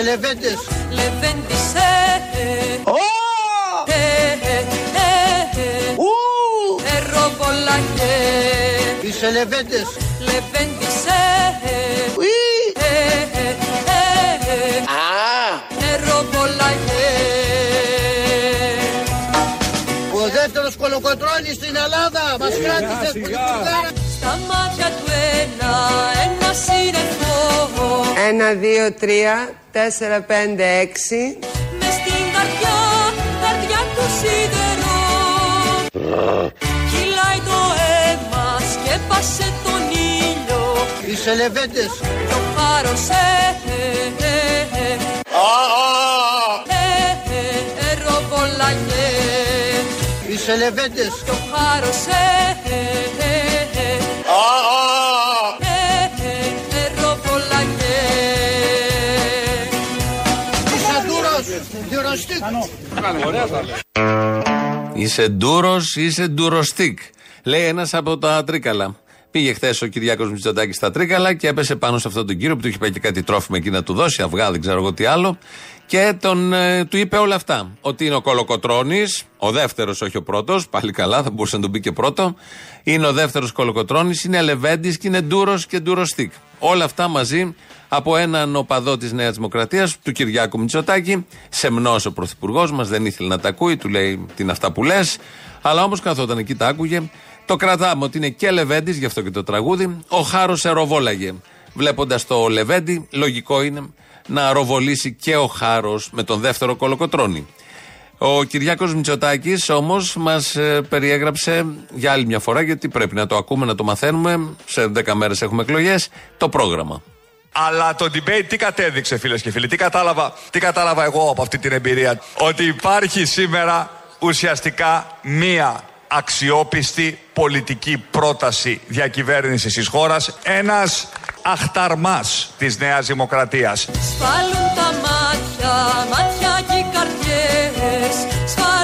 Είσαι λεβέντες. Λεβέντης, ε, ε, ε, ε, ε, ε. Εροβολάγε. Είσαι λεβέντες. Λεβέντης, ε, ε, ε, ε, ε, ε. Εροβολάγε. Ο δεύτερος κολοκοτρώνης στην Ελλάδα μας κράτησε στην τσιγάρα. Στα μάτια του ένα, ένα σύννεφο. Ένα, δύο, τρία, τέσσερα, πέντε, έξι. Μες στην καρδιά, καρδιά του σίδερο Κυλάει το αίμα, σκέπασε τον ήλιο Είσαι λεβέντες. Κι ο χάρος ε, ε, ε, ε, ε, ε, ε, ροβολάγε Είσαι λεβέντες. Κι ο Είσαι ντούρος, είσαι ντουροστικ. Λέει ένας από τα τρίκαλα. Πήγε χθες ο Κυριάκος Μητσοτάκης στα τρίκαλα και έπεσε πάνω σε αυτόν τον κύριο που του είχε πάει και κάτι τρόφιμα εκεί να του δώσει, αυγά, δεν ξέρω εγώ τι άλλο. Και τον, ε, του είπε όλα αυτά. Ότι είναι ο Κολοκοτρόνη, ο δεύτερος, όχι ο πρώτος. Πάλι καλά, θα μπορούσε να τον πει και πρώτο. Είναι ο δεύτερος Κολοκοτρόνη, είναι Ελεβέντη και είναι ντούρος και ντουροστικ. Όλα αυτά μαζί από έναν οπαδό της Νέας Δημοκρατίας, του Κυριάκου Μητσοτάκη. Σεμνός ο πρωθυπουργός μας, δεν ήθελε να τα ακούει, του λέει τι είναι αυτά που λες. Αλλά όμως καθόταν εκεί, τα άκουγε. Το κρατάμε ότι είναι και Λεβέντης, γι' αυτό και το τραγούδι. Ο Χάρος εροβόλαγε. Βλέποντας το Λεβέντη, λογικό είναι να ροβολήσει και ο Χάρος με τον δεύτερο κολοκοτρόνη. Ο Κυριάκος Μητσοτάκης όμως μας περιέγραψε για άλλη μια φορά, γιατί πρέπει να το ακούμε, να το μαθαίνουμε. Σε 10 μέρες έχουμε εκλογές. Το πρόγραμμα. Αλλά το debate τι κατέδειξε φίλες και φίλοι, τι κατάλαβα, τι κατάλαβα εγώ από αυτή την εμπειρία; Ότι υπάρχει σήμερα ουσιαστικά μία αξιόπιστη πολιτική πρόταση διακυβέρνησης της χώρας, ένας αχταρμάς της Νέας Δημοκρατίας. Σφάλουν τα μάτια, μάτια και οι καρδιές Σφάλουν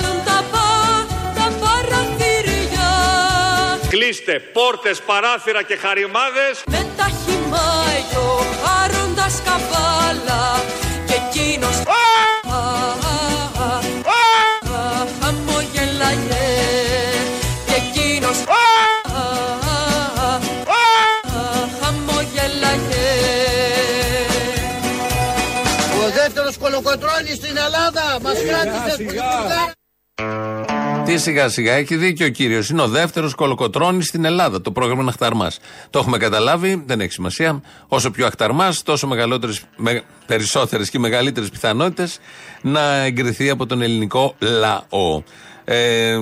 Κλείστε πόρτες, παράθυρα και χαριμάδες. Με τα χυμάγιο χάροντας καβάλα Και εκείνος α, α, α, α, χαμογελάγε Και εκείνος α, α, α, α, χαμογελάγε Ο δεύτερος κολοκοτρώνης στην Ελλάδα μας κράτησε στην τσιγάρα. Τι σιγά σιγά, έχει δίκιο ο κύριος. Είναι ο δεύτερος κολοκοτρόνη στην Ελλάδα. Το πρόγραμμα είναι αχταρμάς. Το έχουμε καταλάβει, δεν έχει σημασία. Όσο πιο αχταρμάς, τόσο με, περισσότερες και μεγαλύτερες πιθανότητες να εγκριθεί από τον ελληνικό λαό. Ε,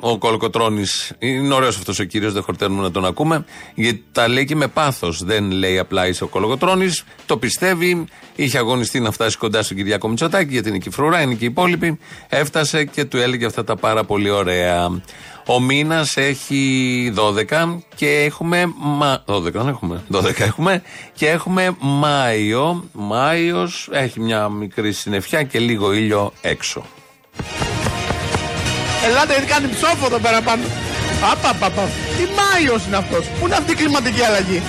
ο Κολοκοτρόνη είναι ωραίος αυτός ο κύριος, δεν χορταίνουμε να τον ακούμε, γιατί τα λέει και με πάθος. Δεν λέει απλά είσαι ο Κολοκοτρόνη, το πιστεύει. Είχε αγωνιστεί να φτάσει κοντά στον Κυριάκο Μητσοτάκη, γιατί είναι και η φρουρά, είναι και οι υπόλοιποι. Έφτασε και του έλεγε αυτά τα πάρα πολύ ωραία. Ο μήνας έχει 12 και έχουμε. Μα... 12 δεν έχουμε. 12 έχουμε και έχουμε Μάιο. Μάιος έχει μια μικρή συννεφιά και λίγο ήλιο έξω. Ελάτε γιατί κάνει ψόφο εδώ πέρα πάνω. Απα, πα, πα. Τι Μάιος είναι αυτός. Πού είναι αυτή η κλιματική αλλαγή;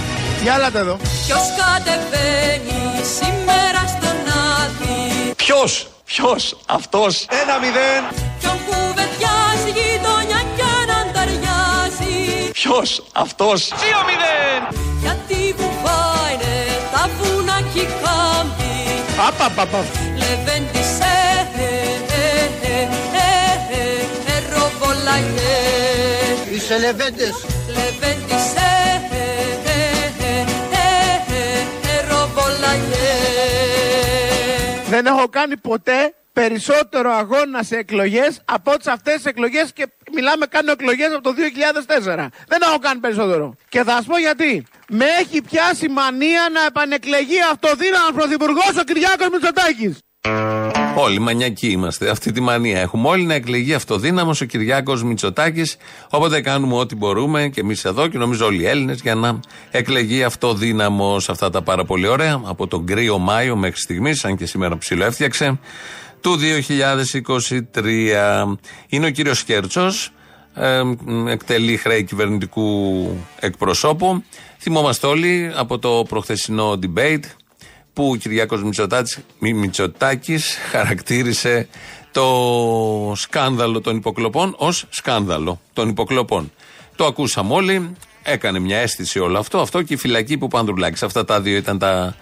Για ελάτε εδώ. Ποιος κατεβαίνει σήμερα στον Άδη; Ποιος, ποιος, αυτός; Ένα μηδέν. Ποιον κουβεντιάζει γειτονιά κι αν ανταριάζει; Ποιος, αυτός; Δύο μηδέν. Γιατί βουβάινε τα βουνά κι οι κάμποι Απα, ροβολάγε Είσαι λεβέντες. Λεβέντης ε, ε, ε, ε, ε, ε, ε, ροβολάγε Δεν έχω κάνει ποτέ περισσότερο αγώνα σε εκλογές από ό,τι σε αυτές τις εκλογές και μιλάμε κάνω εκλογές από το 2004. Δεν έχω κάνει περισσότερο. Και θα σας πω γιατί. Με έχει πιάσει μανία να επανεκλεγεί αυτοδύναμος πρωθυπουργός ο Κυριάκος Μητσοτάκης. Όλοι μανιακοί είμαστε. Αυτή τη μανία έχουμε. Όλοι να εκλεγεί αυτοδύναμος ο Κυριάκος Μητσοτάκης. Οπότε κάνουμε ό,τι μπορούμε και εμείς εδώ και νομίζω όλοι οι Έλληνες για να εκλεγεί αυτοδύναμος αυτά τα πάρα πολύ ωραία. Από τον κρύο Μάιο μέχρι στιγμής, αν και σήμερα ψηλό έφτιαξε, του 2023. Είναι ο κύριος Σκέρτσο. Ε, εκτελεί χρέη κυβερνητικού εκπροσώπου. Θυμόμαστε όλοι από το προχθεσινό debate που ο Κυριάκος Μητσοτάκης χαρακτήρισε το σκάνδαλο των υποκλοπών ως σκάνδαλο των υποκλοπών. Το ακούσαμε όλοι, έκανε μια αίσθηση όλο αυτό, αυτό και η φυλακή που Πανδρουλάκης. Αυτά τα δύο ήταν τα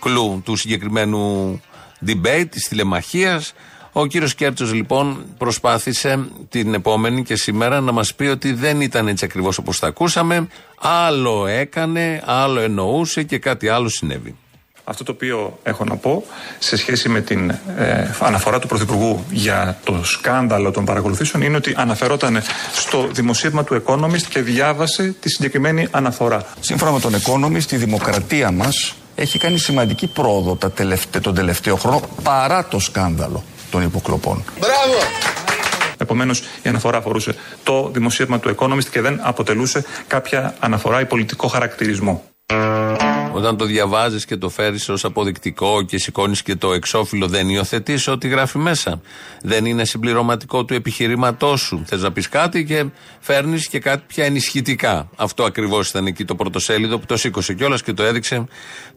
κλου του συγκεκριμένου debate, της τηλεμαχίας. Ο κύριος Κέρτσος λοιπόν προσπάθησε την επόμενη και σήμερα να μας πει ότι δεν ήταν έτσι ακριβώς όπως τα ακούσαμε. Άλλο έκανε, άλλο εννοούσε και κάτι άλλο συνέβη. Αυτό το οποίο έχω να πω σε σχέση με την ε, αναφορά του Πρωθυπουργού για το σκάνδαλο των παρακολουθήσεων είναι ότι αναφερόταν στο δημοσίευμα του Economist και διάβασε τη συγκεκριμένη αναφορά. Σύμφωνα με τον Economist, η δημοκρατία μας έχει κάνει σημαντική πρόοδο τα τον τελευταίο χρόνο παρά το σκάνδαλο των υποκλοπών. Μπράβο! Επομένως, η αναφορά αφορούσε το δημοσίευμα του Economist και δεν αποτελούσε κάποια αναφορά ή πολιτικό χαρακτηρισμό. Όταν το διαβάζεις και το φέρεις ως αποδεικτικό και σηκώνεις και το εξώφυλλο, δεν υιοθετείς ό,τι γράφει μέσα. Δεν είναι συμπληρωματικό του επιχειρήματός σου. Θες να πεις κάτι και φέρνεις και κάτι πια ενισχυτικά. Αυτό ακριβώς ήταν εκεί το πρωτοσέλιδο που το σήκωσε κιόλας και το έδειξε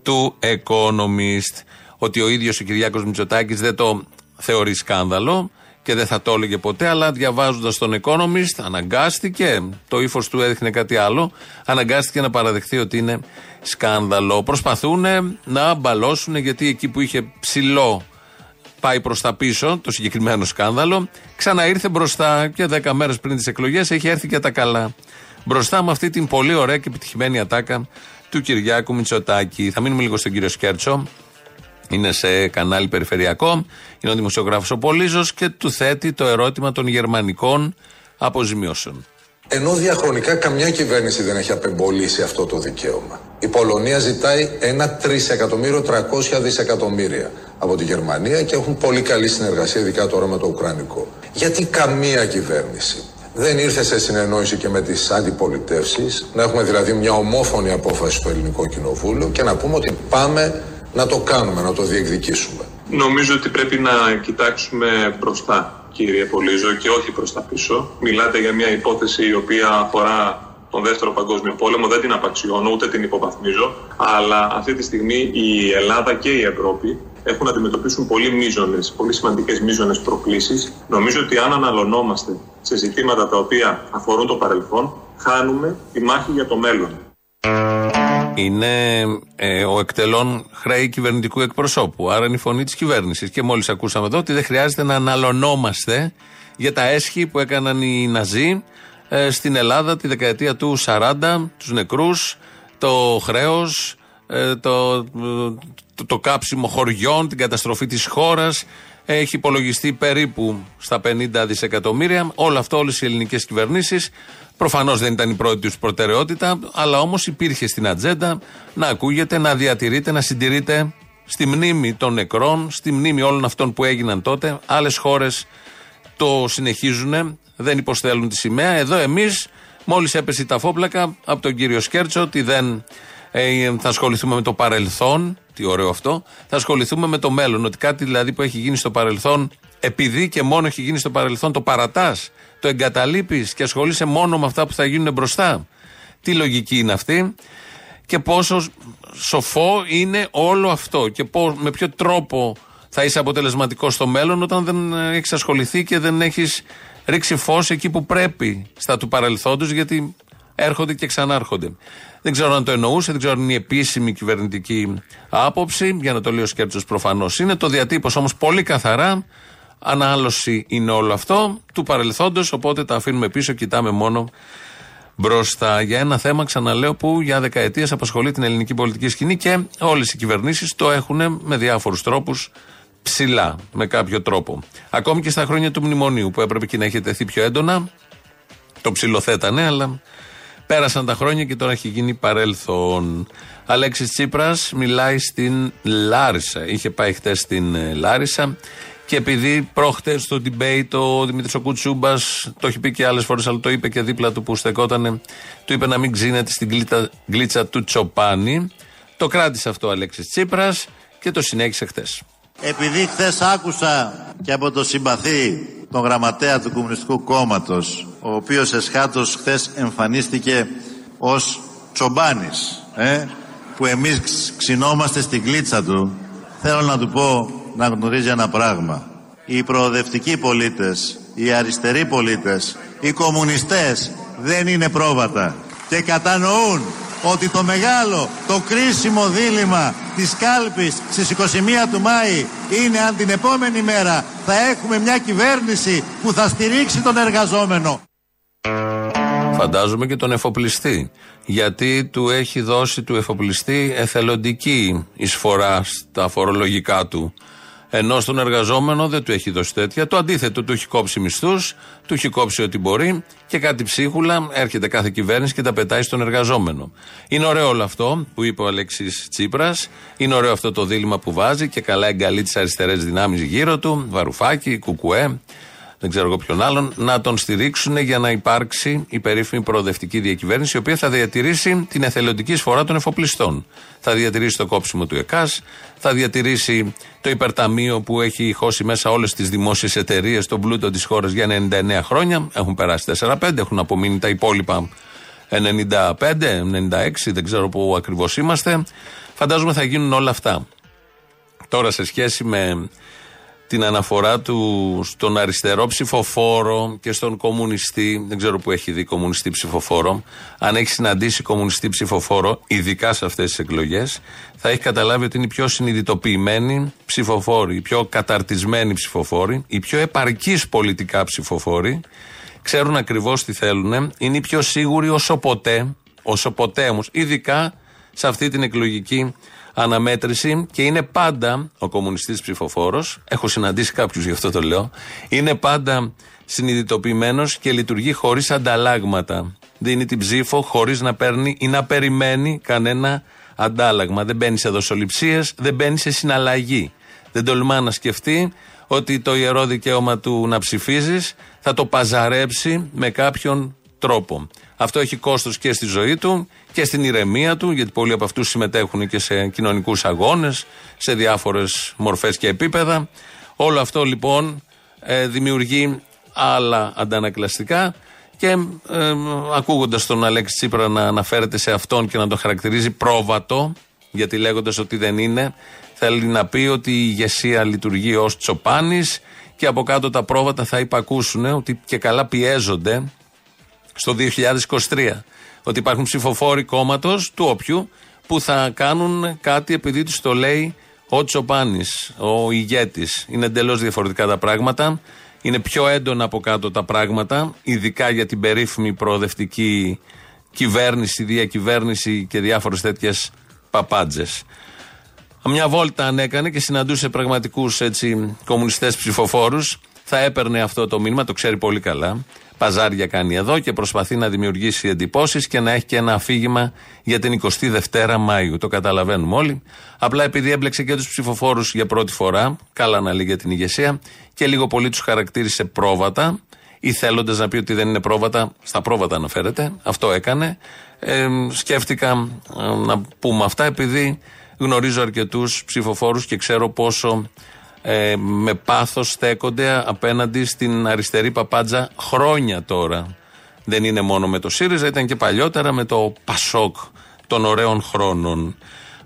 του Economist. Ότι ο ίδιος ο Κυριάκος Μητσοτάκης δεν το θεωρεί σκάνδαλο και δεν θα το έλεγε ποτέ, αλλά διαβάζοντας τον Economist, αναγκάστηκε, το ύφος του έδειχνε κάτι άλλο, αναγκάστηκε να παραδεχθεί ότι είναι σκάνδαλο. Προσπαθούν να μπαλώσουν γιατί εκεί που είχε ψηλό πάει προς τα πίσω το συγκεκριμένο σκάνδαλο, ξαναήρθε μπροστά και δέκα μέρες πριν τις εκλογές έχει έρθει και τα καλά. Μπροστά με αυτή την πολύ ωραία και επιτυχημένη ατάκα του Κυριάκου Μητσοτάκη. Θα μείνουμε λίγο στον κύριο Σκέρτσο, είναι σε κανάλι περιφερειακό. Είναι ο δημοσιογράφος ο Πολύζο και του θέτει το ερώτημα των γερμανικών αποζημιώσεων. Ενώ διαχρονικά καμιά κυβέρνηση δεν έχει απεμπολίσει αυτό το δικαίωμα. Η Πολωνία ζητάει ένα τρισεκατομμύριο 300 δισεκατομμύρια από τη Γερμανία και έχουν πολύ καλή συνεργασία, ειδικά τώρα με το Ουκρανικό. Γιατί καμία κυβέρνηση δεν ήρθε σε συνεννόηση και με τις αντιπολιτεύσεις, να έχουμε δηλαδή μια ομόφωνη απόφαση στο Ελληνικό Κοινοβούλιο και να πούμε ότι πάμε να το κάνουμε, να το διεκδικήσουμε. Νομίζω ότι πρέπει να κοιτάξουμε μπροστά, κύριε Πολύζο, και όχι προς τα πίσω. Μιλάτε για μια υπόθεση η οποία αφορά τον Δεύτερο Παγκόσμιο Πόλεμο, δεν την απαξιώνω ούτε την υποβαθμίζω, αλλά αυτή τη στιγμή η Ελλάδα και η Ευρώπη έχουν να αντιμετωπίσουν πολύ μείζονες, πολύ σημαντικές μείζονες προκλήσεις. Νομίζω ότι αν αναλωνόμαστε σε ζητήματα τα οποία αφορούν το παρελθόν, χάνουμε τη μάχη για το μέλλον είναι ε, ο εκτελών χρέη κυβερνητικού εκπροσώπου. Άρα είναι η φωνή της κυβέρνησης. Και μόλις ακούσαμε εδώ ότι δεν χρειάζεται να αναλωνόμαστε για τα έσχη που έκαναν οι Ναζί ε, στην Ελλάδα τη δεκαετία του 40, τους νεκρούς, το χρέος, ε, το, το, το, κάψιμο χωριών, την καταστροφή της χώρας. Έχει υπολογιστεί περίπου στα 50 δισεκατομμύρια. Όλο αυτό όλες οι ελληνικές κυβερνήσεις Προφανώς δεν ήταν η πρώτη τους προτεραιότητα, αλλά όμως υπήρχε στην ατζέντα να ακούγεται, να διατηρείται, να συντηρείται στη μνήμη των νεκρών, στη μνήμη όλων αυτών που έγιναν τότε. Άλλες χώρες το συνεχίζουν, δεν υποστέλουν τη σημαία. Εδώ εμείς, μόλις έπεσε η ταφόπλακα από τον κύριο Σκέρτσο, ότι δεν ε, θα ασχοληθούμε με το παρελθόν. Τι ωραίο αυτό. Θα ασχοληθούμε με το μέλλον. Ότι κάτι δηλαδή που έχει γίνει στο παρελθόν, επειδή και μόνο έχει γίνει στο παρελθόν, το παρατάς το εγκαταλείπεις και ασχολείσαι μόνο με αυτά που θα γίνουν μπροστά. Τι λογική είναι αυτή και πόσο σοφό είναι όλο αυτό και με ποιο τρόπο θα είσαι αποτελεσματικός στο μέλλον όταν δεν έχεις ασχοληθεί και δεν έχεις ρίξει φως εκεί που πρέπει στα του παρελθόντος γιατί έρχονται και ξανάρχονται. Δεν ξέρω αν το εννοούσε, δεν ξέρω αν είναι η επίσημη κυβερνητική άποψη. Για να το λέω ο προφανώς είναι. Το διατύπωσε όμως πολύ καθαρά Ανάλωση είναι όλο αυτό του παρελθόντος, οπότε τα αφήνουμε πίσω, κοιτάμε μόνο μπροστά. Για ένα θέμα, ξαναλέω, που για δεκαετίες απασχολεί την ελληνική πολιτική σκηνή και όλες οι κυβερνήσεις το έχουν με διάφορους τρόπους ψηλά, με κάποιο τρόπο. Ακόμη και στα χρόνια του μνημονίου, που έπρεπε και να έχει τεθεί πιο έντονα, το ψηλοθέτανε, αλλά πέρασαν τα χρόνια και τώρα έχει γίνει παρέλθον. Αλέξης Τσίπρας μιλάει στην Λάρισα. Είχε πάει χτες στην Λάρισα και επειδή πρόχτε στο debate ο Δημήτρης Κουτσούμπας, το έχει πει και άλλες φορές, αλλά το είπε και δίπλα του που στεκότανε, του είπε να μην ξύνεται στην γλίτσα, γλίτσα του Τσοπάνη. Το κράτησε αυτό ο Αλέξης Τσίπρας και το συνέχισε χθες. Επειδή χθες άκουσα και από το συμπαθή τον γραμματέα του Κομμουνιστικού Κόμματος, ο οποίος εσχάτως χθες εμφανίστηκε ως Τσομπάνης, ε, που εμείς ξινόμαστε στην κλίτσα του, θέλω να του πω να γνωρίζει ένα πράγμα. Οι προοδευτικοί πολίτες, οι αριστεροί πολίτες, οι κομμουνιστές δεν είναι πρόβατα και κατανοούν ότι το μεγάλο, το κρίσιμο δίλημα της κάλπης στις 21 του Μάη είναι αν την επόμενη μέρα θα έχουμε μια κυβέρνηση που θα στηρίξει τον εργαζόμενο. Φαντάζομαι και τον εφοπλιστή. Γιατί του έχει δώσει του εφοπλιστή εθελοντική εισφορά στα φορολογικά του. Ενώ στον εργαζόμενο δεν του έχει δώσει τέτοια. Το αντίθετο, του έχει κόψει μισθούς, του έχει κόψει ό,τι μπορεί και κάτι ψίχουλα έρχεται κάθε κυβέρνηση και τα πετάει στον εργαζόμενο. Είναι ωραίο όλο αυτό που είπε ο Αλέξης Τσίπρας. Είναι ωραίο αυτό το δίλημα που βάζει και καλά εγκαλεί τις αριστερές δυνάμεις γύρω του. Βαρουφάκι, Κουκουέ, δεν ξέρω εγώ ποιον άλλον, να τον στηρίξουν για να υπάρξει η περίφημη προοδευτική διακυβέρνηση, η οποία θα διατηρήσει την εθελοντική εισφορά των εφοπλιστών. Θα διατηρήσει το κόψιμο του ΕΚΑΣ, θα διατηρήσει το υπερταμείο που έχει χώσει μέσα όλες τις δημόσιες εταιρείες, τον πλούτο της χώρας για 99 χρόνια. Έχουν περάσει 4-5, έχουν απομείνει τα υπόλοιπα 95, 96, δεν ξέρω πού ακριβώς είμαστε. Φαντάζομαι θα γίνουν όλα αυτά. Τώρα σε σχέση με την αναφορά του στον αριστερό ψηφοφόρο και στον κομμουνιστή. Δεν ξέρω που έχει δει κομμουνιστή ψηφοφόρο. Αν έχει συναντήσει κομμουνιστή ψηφοφόρο, ειδικά σε αυτές τις εκλογές, θα έχει καταλάβει ότι είναι οι πιο συνειδητοποιημένοι ψηφοφόροι, οι πιο καταρτισμένοι ψηφοφόροι, οι πιο επαρκείς πολιτικά ψηφοφόροι. Ξέρουν ακριβώς τι θέλουν. Είναι οι πιο σίγουροι όσο ποτέ, όσο ποτέ όμως, ειδικά σε αυτή την εκλογική αναμέτρηση και είναι πάντα ο κομμουνιστής ψηφοφόρος, έχω συναντήσει κάποιους γι' αυτό το λέω, είναι πάντα συνειδητοποιημένος και λειτουργεί χωρίς ανταλλάγματα. Δίνει την ψήφο χωρίς να παίρνει ή να περιμένει κανένα αντάλλαγμα. Δεν μπαίνει σε δοσοληψίες, δεν μπαίνει σε συναλλαγή. Δεν τολμά να σκεφτεί ότι το ιερό δικαίωμα του να ψηφίζεις θα το παζαρέψει με κάποιον τρόπο. Αυτό έχει κόστος και στη ζωή του και στην ηρεμία του, γιατί πολλοί από αυτούς συμμετέχουν και σε κοινωνικούς αγώνες, σε διάφορες μορφές και επίπεδα. Όλο αυτό λοιπόν ε, δημιουργεί άλλα αντανακλαστικά και ε, ακούγοντας τον Αλέξη Τσίπρα να αναφέρεται σε αυτόν και να τον χαρακτηρίζει πρόβατο, γιατί λέγοντας ότι δεν είναι, θέλει να πει ότι η ηγεσία λειτουργεί ως τσοπάνης και από κάτω τα πρόβατα θα υπακούσουν ότι και καλά πιέζονται στο 2023. Ότι υπάρχουν ψηφοφόροι κόμματος του όποιου που θα κάνουν κάτι επειδή τους το λέει ο Τσοπάνης, ο ηγέτης. Είναι εντελώς διαφορετικά τα πράγματα. Είναι πιο έντονα από κάτω τα πράγματα, ειδικά για την περίφημη προοδευτική κυβέρνηση, διακυβέρνηση και διάφορες τέτοιες παπάντζες. Μια βόλτα αν έκανε και συναντούσε πραγματικούς κομμουνιστές ψηφοφόρους, θα έπαιρνε αυτό το μήνυμα, το ξέρει πολύ καλά παζάρια κάνει εδώ και προσπαθεί να δημιουργήσει εντυπώσεις και να έχει και ένα αφήγημα για την 22η Μάιου. Το καταλαβαίνουμε όλοι. Απλά επειδή έμπλεξε και τους ψηφοφόρους για πρώτη φορά, καλά να λέει για την ηγεσία, και λίγο πολύ τους χαρακτήρισε πρόβατα, ή θέλοντας να πει ότι δεν είναι πρόβατα, στα πρόβατα αναφέρεται. Αυτό έκανε. Ε, σκέφτηκα ε, να πούμε αυτά επειδή γνωρίζω αρκετούς ψηφοφόρους και ξέρω πόσο ε, με πάθος στέκονται απέναντι στην αριστερή παπάντζα χρόνια τώρα. Δεν είναι μόνο με το ΣΥΡΙΖΑ, ήταν και παλιότερα με το ΠΑΣΟΚ των ωραίων χρόνων.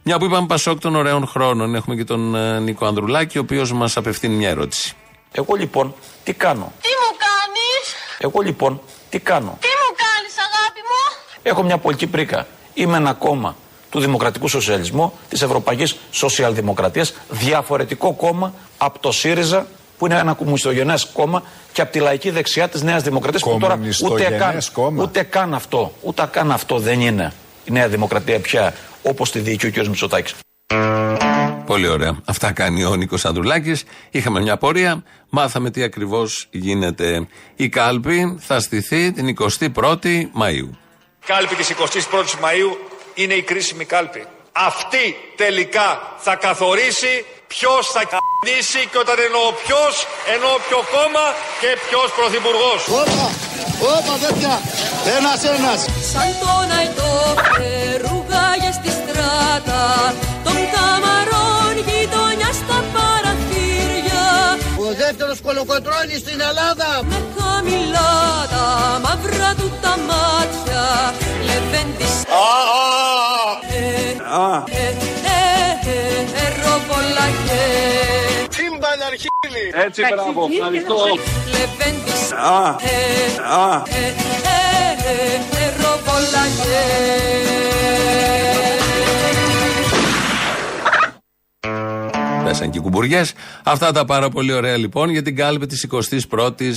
Μια που είπαμε Πασόκ των ωραίων χρόνων, έχουμε και τον ε, Νίκο Ανδρουλάκη, ο οποίος μας απευθύνει μια ερώτηση. Εγώ λοιπόν τι κάνω; Τι μου κάνεις; Εγώ λοιπόν τι κάνω; Τι μου κάνεις, αγάπη μου; Έχω μια πολιτική πρίκα. Είμαι ένα κόμμα του Δημοκρατικού Σοσιαλισμού, της Ευρωπαϊκής Σοσιαλδημοκρατίας, διαφορετικό κόμμα από το ΣΥΡΙΖΑ που είναι ένα κομμουνιστογενές κόμμα και από τη λαϊκή δεξιά της Νέας Δημοκρατίας που τώρα ούτε καν, ούτε καν αυτό, ούτε καν αυτό δεν είναι η Νέα Δημοκρατία πια όπως τη διοικεί ο κ. Μητσοτάκης. Πολύ ωραία. Αυτά κάνει ο Νίκος Ανδρουλάκης. Είχαμε μια πορεία. Μάθαμε τι ακριβώς γίνεται. Η κάλπη θα στηθεί την 21η Μαου. Κάλπη της 21η Μαου είναι η κρίσιμη κάλπη. Αυτή τελικά θα καθορίσει ποιος θα κινήσει και όταν εννοώ ποιος, εννοώ ποιο κόμμα και ποιος πρωθυπουργός. Όπα, όπα τέτοια, ένας ένας. Σαν τον αετό ρούγαγε στη στράτα των καμαρών γειτονιά στα παραθύρια. Ο δεύτερος κολοκοτρόνης στην Ελλάδα. Με χαμηλά τα μαύρα του τα μάτια, λεβέντης. Α, α, Σύμπαν αρχίδι. Έτσι, μπράβο, ευχαριστώ. Λεβέντης. Α, α. Πέσαν και κουμπουριές. Αυτά τα πάρα πολύ ωραία λοιπόν για την κάλπη της 21η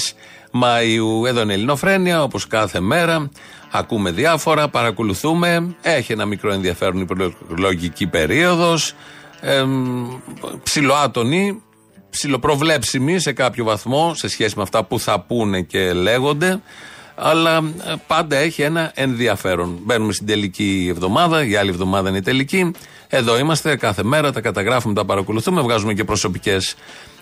Μαου. Εδώ είναι Ελληνοφρένια, όπως κάθε μέρα. Ακούμε διάφορα, παρακολουθούμε. Έχει ένα μικρό ενδιαφέρον η προλογική περίοδος. Ε, ψιλοάτονη, ψιλοπροβλέψιμη σε κάποιο βαθμό σε σχέση με αυτά που θα πούνε και λέγονται. Αλλά ε, πάντα έχει ένα ενδιαφέρον. Μπαίνουμε στην τελική εβδομάδα, η άλλη εβδομάδα είναι η τελική. Εδώ είμαστε κάθε μέρα, τα καταγράφουμε, τα παρακολουθούμε, βγάζουμε και προσωπικές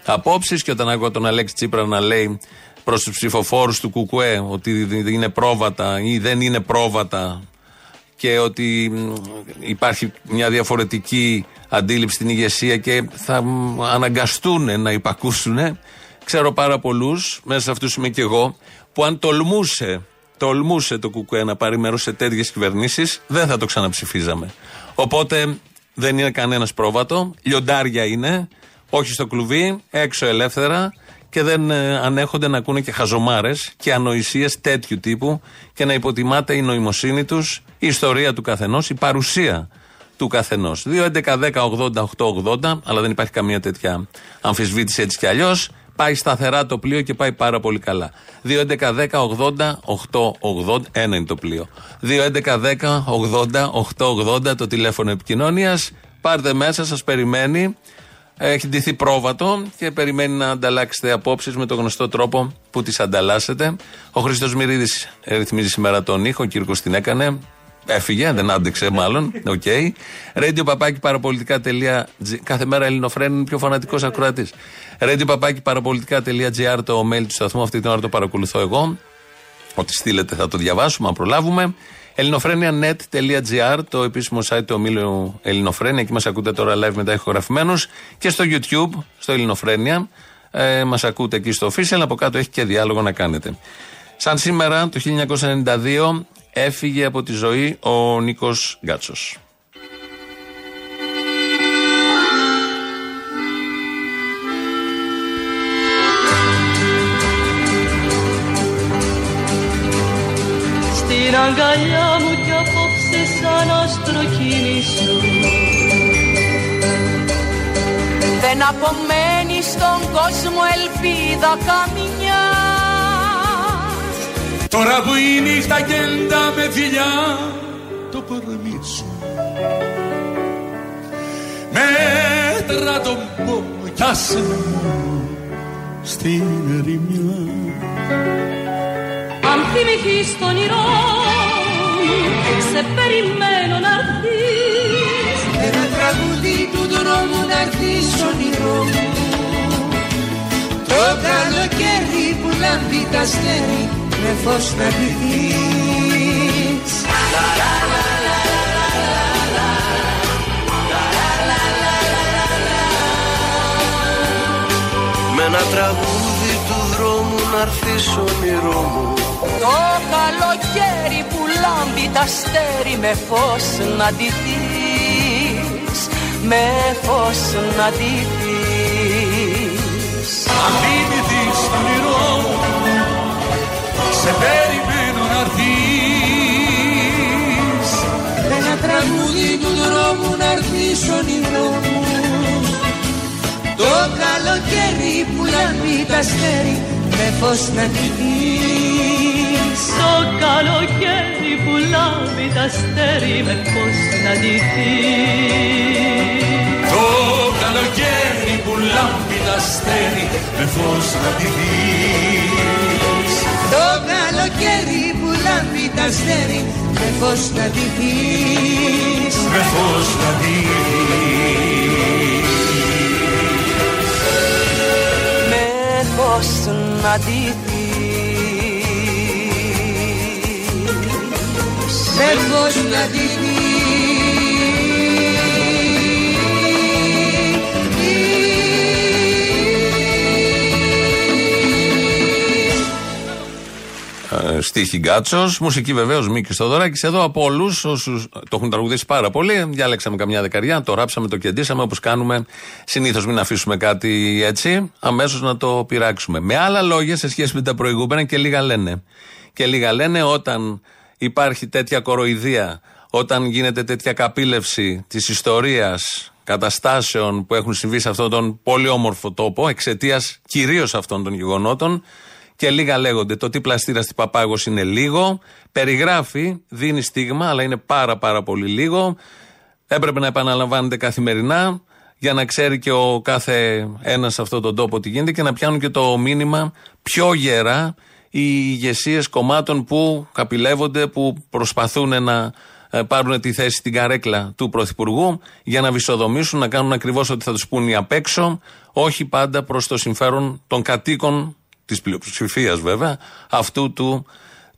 απόψεις. Και όταν ακούω τον Αλέξη Τσίπρα να λέει προς τους ψηφοφόρους του Κουκουέ ότι είναι πρόβατα ή δεν είναι πρόβατα και ότι υπάρχει μια διαφορετική αντίληψη στην ηγεσία και θα αναγκαστούν να υπακούσουν. Ξέρω πάρα πολλούς, μέσα σε αυτούς είμαι και εγώ, που αν τολμούσε, τολμούσε το Κουκουέ να πάρει μέρος σε τέτοιες κυβερνήσεις, δεν θα το ξαναψηφίζαμε. Οπότε δεν είναι κανένας πρόβατο. Λιοντάρια είναι, όχι στο κλουβί, έξω ελεύθερα και δεν ε, ανέχονται να ακούνε και χαζομάρες και ανοησίες τέτοιου τύπου και να υποτιμάται η νοημοσύνη τους, η ιστορία του καθενός, η παρουσία του καθενός. 2.11.10.80.880, αλλά δεν υπάρχει καμία τέτοια αμφισβήτηση έτσι κι αλλιώς. Πάει σταθερά το πλοίο και πάει πάρα πολύ καλά. 2.11.10.80.880, ένα είναι το πλοίο. 2.11.10.80.880 το τηλέφωνο επικοινωνίας. Πάρτε μέσα, σας περιμένει. Έχει ντυθεί πρόβατο και περιμένει να ανταλλάξετε απόψεις με τον γνωστό τρόπο που τις ανταλλάσσετε. Ο Χρήστος Μυρίδης ρυθμίζει σήμερα τον ήχο, ο Κύρκος την έκανε. Έφυγε, δεν άντεξε μάλλον. OK. Okay. Radio παπάκι παραπολιτικά.gr. Κάθε μέρα Ελληνοφρένεια ο πιο φανατικός ακροατής. Radio παπάκι παραπολιτικά.gr το mail του σταθμού. Αυτή την ώρα το παρακολουθώ εγώ. Ό,τι στείλετε θα το διαβάσουμε, αν προλάβουμε. ελληνοφρένεια.net.gr το επίσημο site του ομίλου Ελληνοφρένεια. Εκεί μας ακούτε τώρα live μετά ηχογραφημένους. Και στο YouTube, στο Ελληνοφρένεια. Ε, μας ακούτε εκεί στο official. Από κάτω έχει και διάλογο να κάνετε. Σαν σήμερα το 1992 έφυγε από τη ζωή ο Νίκος Γκάτσος. Στην αγκαλιά μου κι απόψε σαν άστρο κίνησου Δεν απομένει στον κόσμο ελπίδα καμιά Τώρα που η νύχτα κέντα με φιλιά το κορμί σου. Μέτρα τον πόνο κι άσε με μόνο στην ερημιά. Αν θυμηθείς τον όνειρό σε περιμένω να έρθεις. Ένα τραγούδι του δρόμου να έρθεις όνειρό μου. Το καλοκαίρι που λάμπει τα αστέρι με φως να ντυθείς Με ένα τραγούδι του δρόμου να έρθεις όνειρό μου. Το καλοκαίρι που λάμπει τα αστέρι με φως να ντυθείς. Με φως να ντυθείς σε περιμένω να έρθεις Ένα τραγούδι του δρόμου να έρθεις όνειρό μου. Το καλοκαίρι που λάμπει τα αστέρι με φως να ντυθείς Το καλοκαίρι που λάμπει τα αστέρι με φως να ντυθείς Το καλοκαίρι που λάμπει τα αστέρι με φως να ντυθείς Το καλοκαίρι που λάμπει τα αστέρι με φως να ντυθείς Με φως να ντυθείς Με φως να ντυθείς Με φως να στη Στίχη Γκάτσο, μουσική βεβαίως Μίκης Στοδωράκη. Εδώ από όλους όσους το έχουν τραγουδήσει πάρα πολύ, διάλεξαμε καμιά δεκαριά, το ράψαμε, το κεντήσαμε όπως κάνουμε συνήθως. Μην αφήσουμε κάτι έτσι, αμέσως να το πειράξουμε. Με άλλα λόγια, σε σχέση με τα προηγούμενα και λίγα λένε. Και λίγα λένε όταν υπάρχει τέτοια κοροϊδία, όταν γίνεται τέτοια καπήλευση της ιστορίας, καταστάσεων που έχουν συμβεί σε αυτόν τον πολύ όμορφο τόπο, εξαιτίας κυρίως αυτών των γεγονότων, και λίγα λέγονται. Το τι πλαστήρα στην Παπάγος είναι λίγο. Περιγράφει, δίνει στίγμα, αλλά είναι πάρα πάρα πολύ λίγο. Έπρεπε να επαναλαμβάνεται καθημερινά για να ξέρει και ο κάθε ένας σε αυτόν τον τόπο τι γίνεται και να πιάνουν και το μήνυμα πιο γερά οι ηγεσίες κομμάτων που καπηλεύονται, που προσπαθούν να ε, πάρουν τη θέση στην καρέκλα του Πρωθυπουργού για να βυσοδομήσουν, να κάνουν ακριβώς ό,τι θα τους πούν οι απ' έξω, όχι πάντα προς το συμφέρον των κατοίκων της πλειοψηφίας βέβαια, αυτού του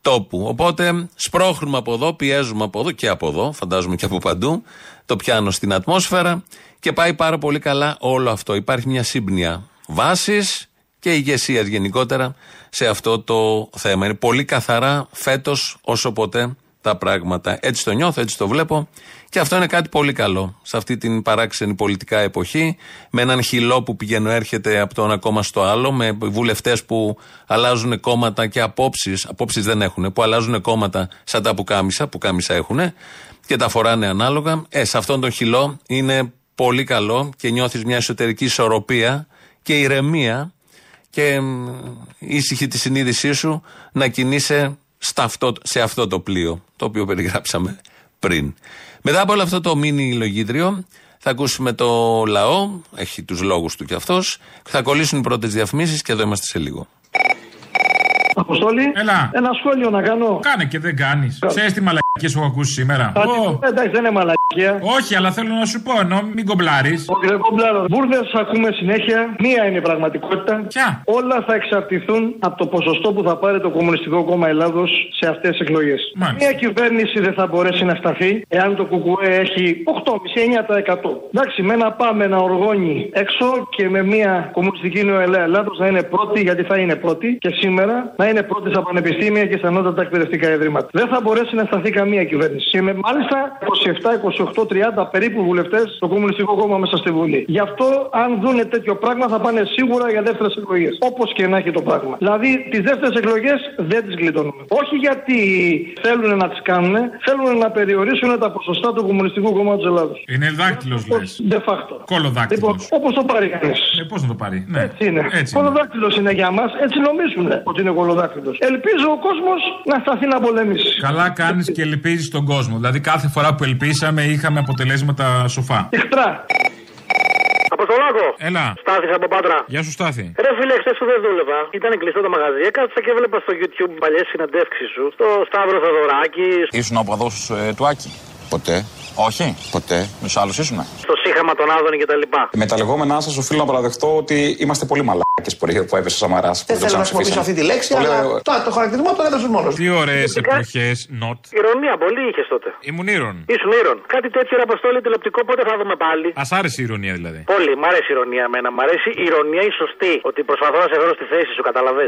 τόπου. Οπότε σπρώχνουμε από εδώ, πιέζουμε από εδώ και από εδώ, φαντάζομαι και από παντού, το πιάνω στην ατμόσφαιρα και πάει πάρα πολύ καλά όλο αυτό. Υπάρχει μια σύμπνοια βάσης και ηγεσίας γενικότερα σε αυτό το θέμα. Είναι πολύ καθαρά φέτος όσο ποτέ τα πράγματα. Έτσι το νιώθω, έτσι το βλέπω. Και αυτό είναι κάτι πολύ καλό σε αυτή την παράξενη πολιτικά εποχή. Με έναν χυλό που πηγαίνει έρχεται από το ένα κόμμα στο άλλο. Με βουλευτές που αλλάζουν κόμματα και απόψεις. Απόψεις δεν έχουν. Που αλλάζουν κόμματα σαν τα πουκάμισα. Πουκάμισα έχουν. Και τα φοράνε ανάλογα. Ε, σε αυτόν τον χυλό είναι πολύ καλό και νιώθεις μια εσωτερική ισορροπία και ηρεμία και ήσυχη τη συνείδησή σου να κινείσαι αυτό, σε αυτό το πλοίο το οποίο περιγράψαμε πριν. Μετά από όλο αυτό το μίνι λογίδριο θα ακούσουμε το λαό, έχει τους λόγους του κι αυτός, θα κολλήσουν οι πρώτες διαφημίσεις και εδώ είμαστε σε λίγο. Αποστόλη. Έλα. Ένα σχόλιο να κάνω. Κάνε και δεν κάνεις. Ξέρεις τι μαλακίες έχω ακούσει σήμερα. Α, Εντάξει, δεν είναι μαλακία. Όχι, αλλά θέλω να σου πω ενώ μην κομπλάρεις. Όχι, δεν κομπλάρω. Μπούρδε ακούμε συνέχεια. Μία είναι η πραγματικότητα. Ποια; Όλα θα εξαρτηθούν από το ποσοστό που θα πάρει το Κομμουνιστικό Κόμμα Ελλάδος σε αυτές τις εκλογές. Μία κυβέρνηση δεν θα μπορέσει να σταθεί εάν το ΚΚΕ έχει 8,5-9%. Εντάξει, με ένα πάμε να οργώνει έξω και με μια Κομμουνιστική Νεοελέα Ελλάδος να είναι πρώτη, γιατί θα είναι πρώτη και σήμερα να είναι πρώτη στα πανεπιστήμια και στα ανώτατα εκπαιδευτικά ιδρύματα. Δεν θα μπορέσει να σταθεί καμία κυβέρνηση. Και με μάλιστα 27, 28, 30 περίπου βουλευτές στο Κομμουνιστικό Κόμμα μέσα στη Βουλή. Γι' αυτό, αν δούνε τέτοιο πράγμα, θα πάνε σίγουρα για δεύτερες εκλογές. Όπως και να έχει το πράγμα. Δηλαδή, τις δεύτερες εκλογές δεν τις γλιτώνουμε. Όχι γιατί θέλουν να τις κάνουν, θέλουν να περιορίσουν τα ποσοστά του Κομμουνιστικού Κόμματος Ελλάδος. Είναι δάκτυλος, λες. De facto. Κολοδάκτυλος. Λοιπόν, όπως το πάρει κανείς. Ε, Πώς να το πάρει. Ναι. Έτσι είναι. Έτσι Κολοδάκτυλος είναι για μας, έτσι νομίζουν ότι είναι κολοδάκτυλος. Ελπίζω ο κόσμος να σταθεί να πολεμήσει. Καλά κάνεις και ελπίζεις τον κόσμο. Δηλαδή κάθε φορά που ελπίσαμε είχαμε αποτελέσματα σοφά. Εχθρά. Αποστολάκο! Έλα. Στάθη από Πάτρα. Γεια σου, Στάθη. Ρε φίλε, χθες που δεν δούλευα, ήταν κλειστό το μαγαζί. Έκατσα και έβλεπα στο YouTube παλιές συναντεύξει σου. Στο Σταύρο Θοδωράκη. Ήσουν ο παδός ε, του Άκη; Ποτέ. Όχι. Ποτέ. Με του άλλου ήσουν. Στο σύγχαμα των Άδων και τα λοιπά. Με τα λεγόμενά σας οφείλω να παραδεχτώ ότι είμαστε πολύ μαλάκες που έπεσε ο Σαμαράς. Δεν θέλω να χρησιμοποιήσω αυτή τη λέξη, αλλά το, το χαρακτηρισμό το έδωσε μόνος. Τι ωραίες εποχές, not. Ηρωνία, πολύ είχες τότε. Ήμουν ήρων. Ήσουν ήρων. Κάτι τέτοιο ρε αποστόλη τηλεοπτικό πότε θα δούμε πάλι; Α άρεσε η ηρωνία δηλαδή. Πολύ, μ' αρέσει η ηρωνία εμένα. Μ' αρέσει η ηρωνία η σωστή. Ότι προσπαθώ να σε βρω στη θέση σου, καταλαβέ.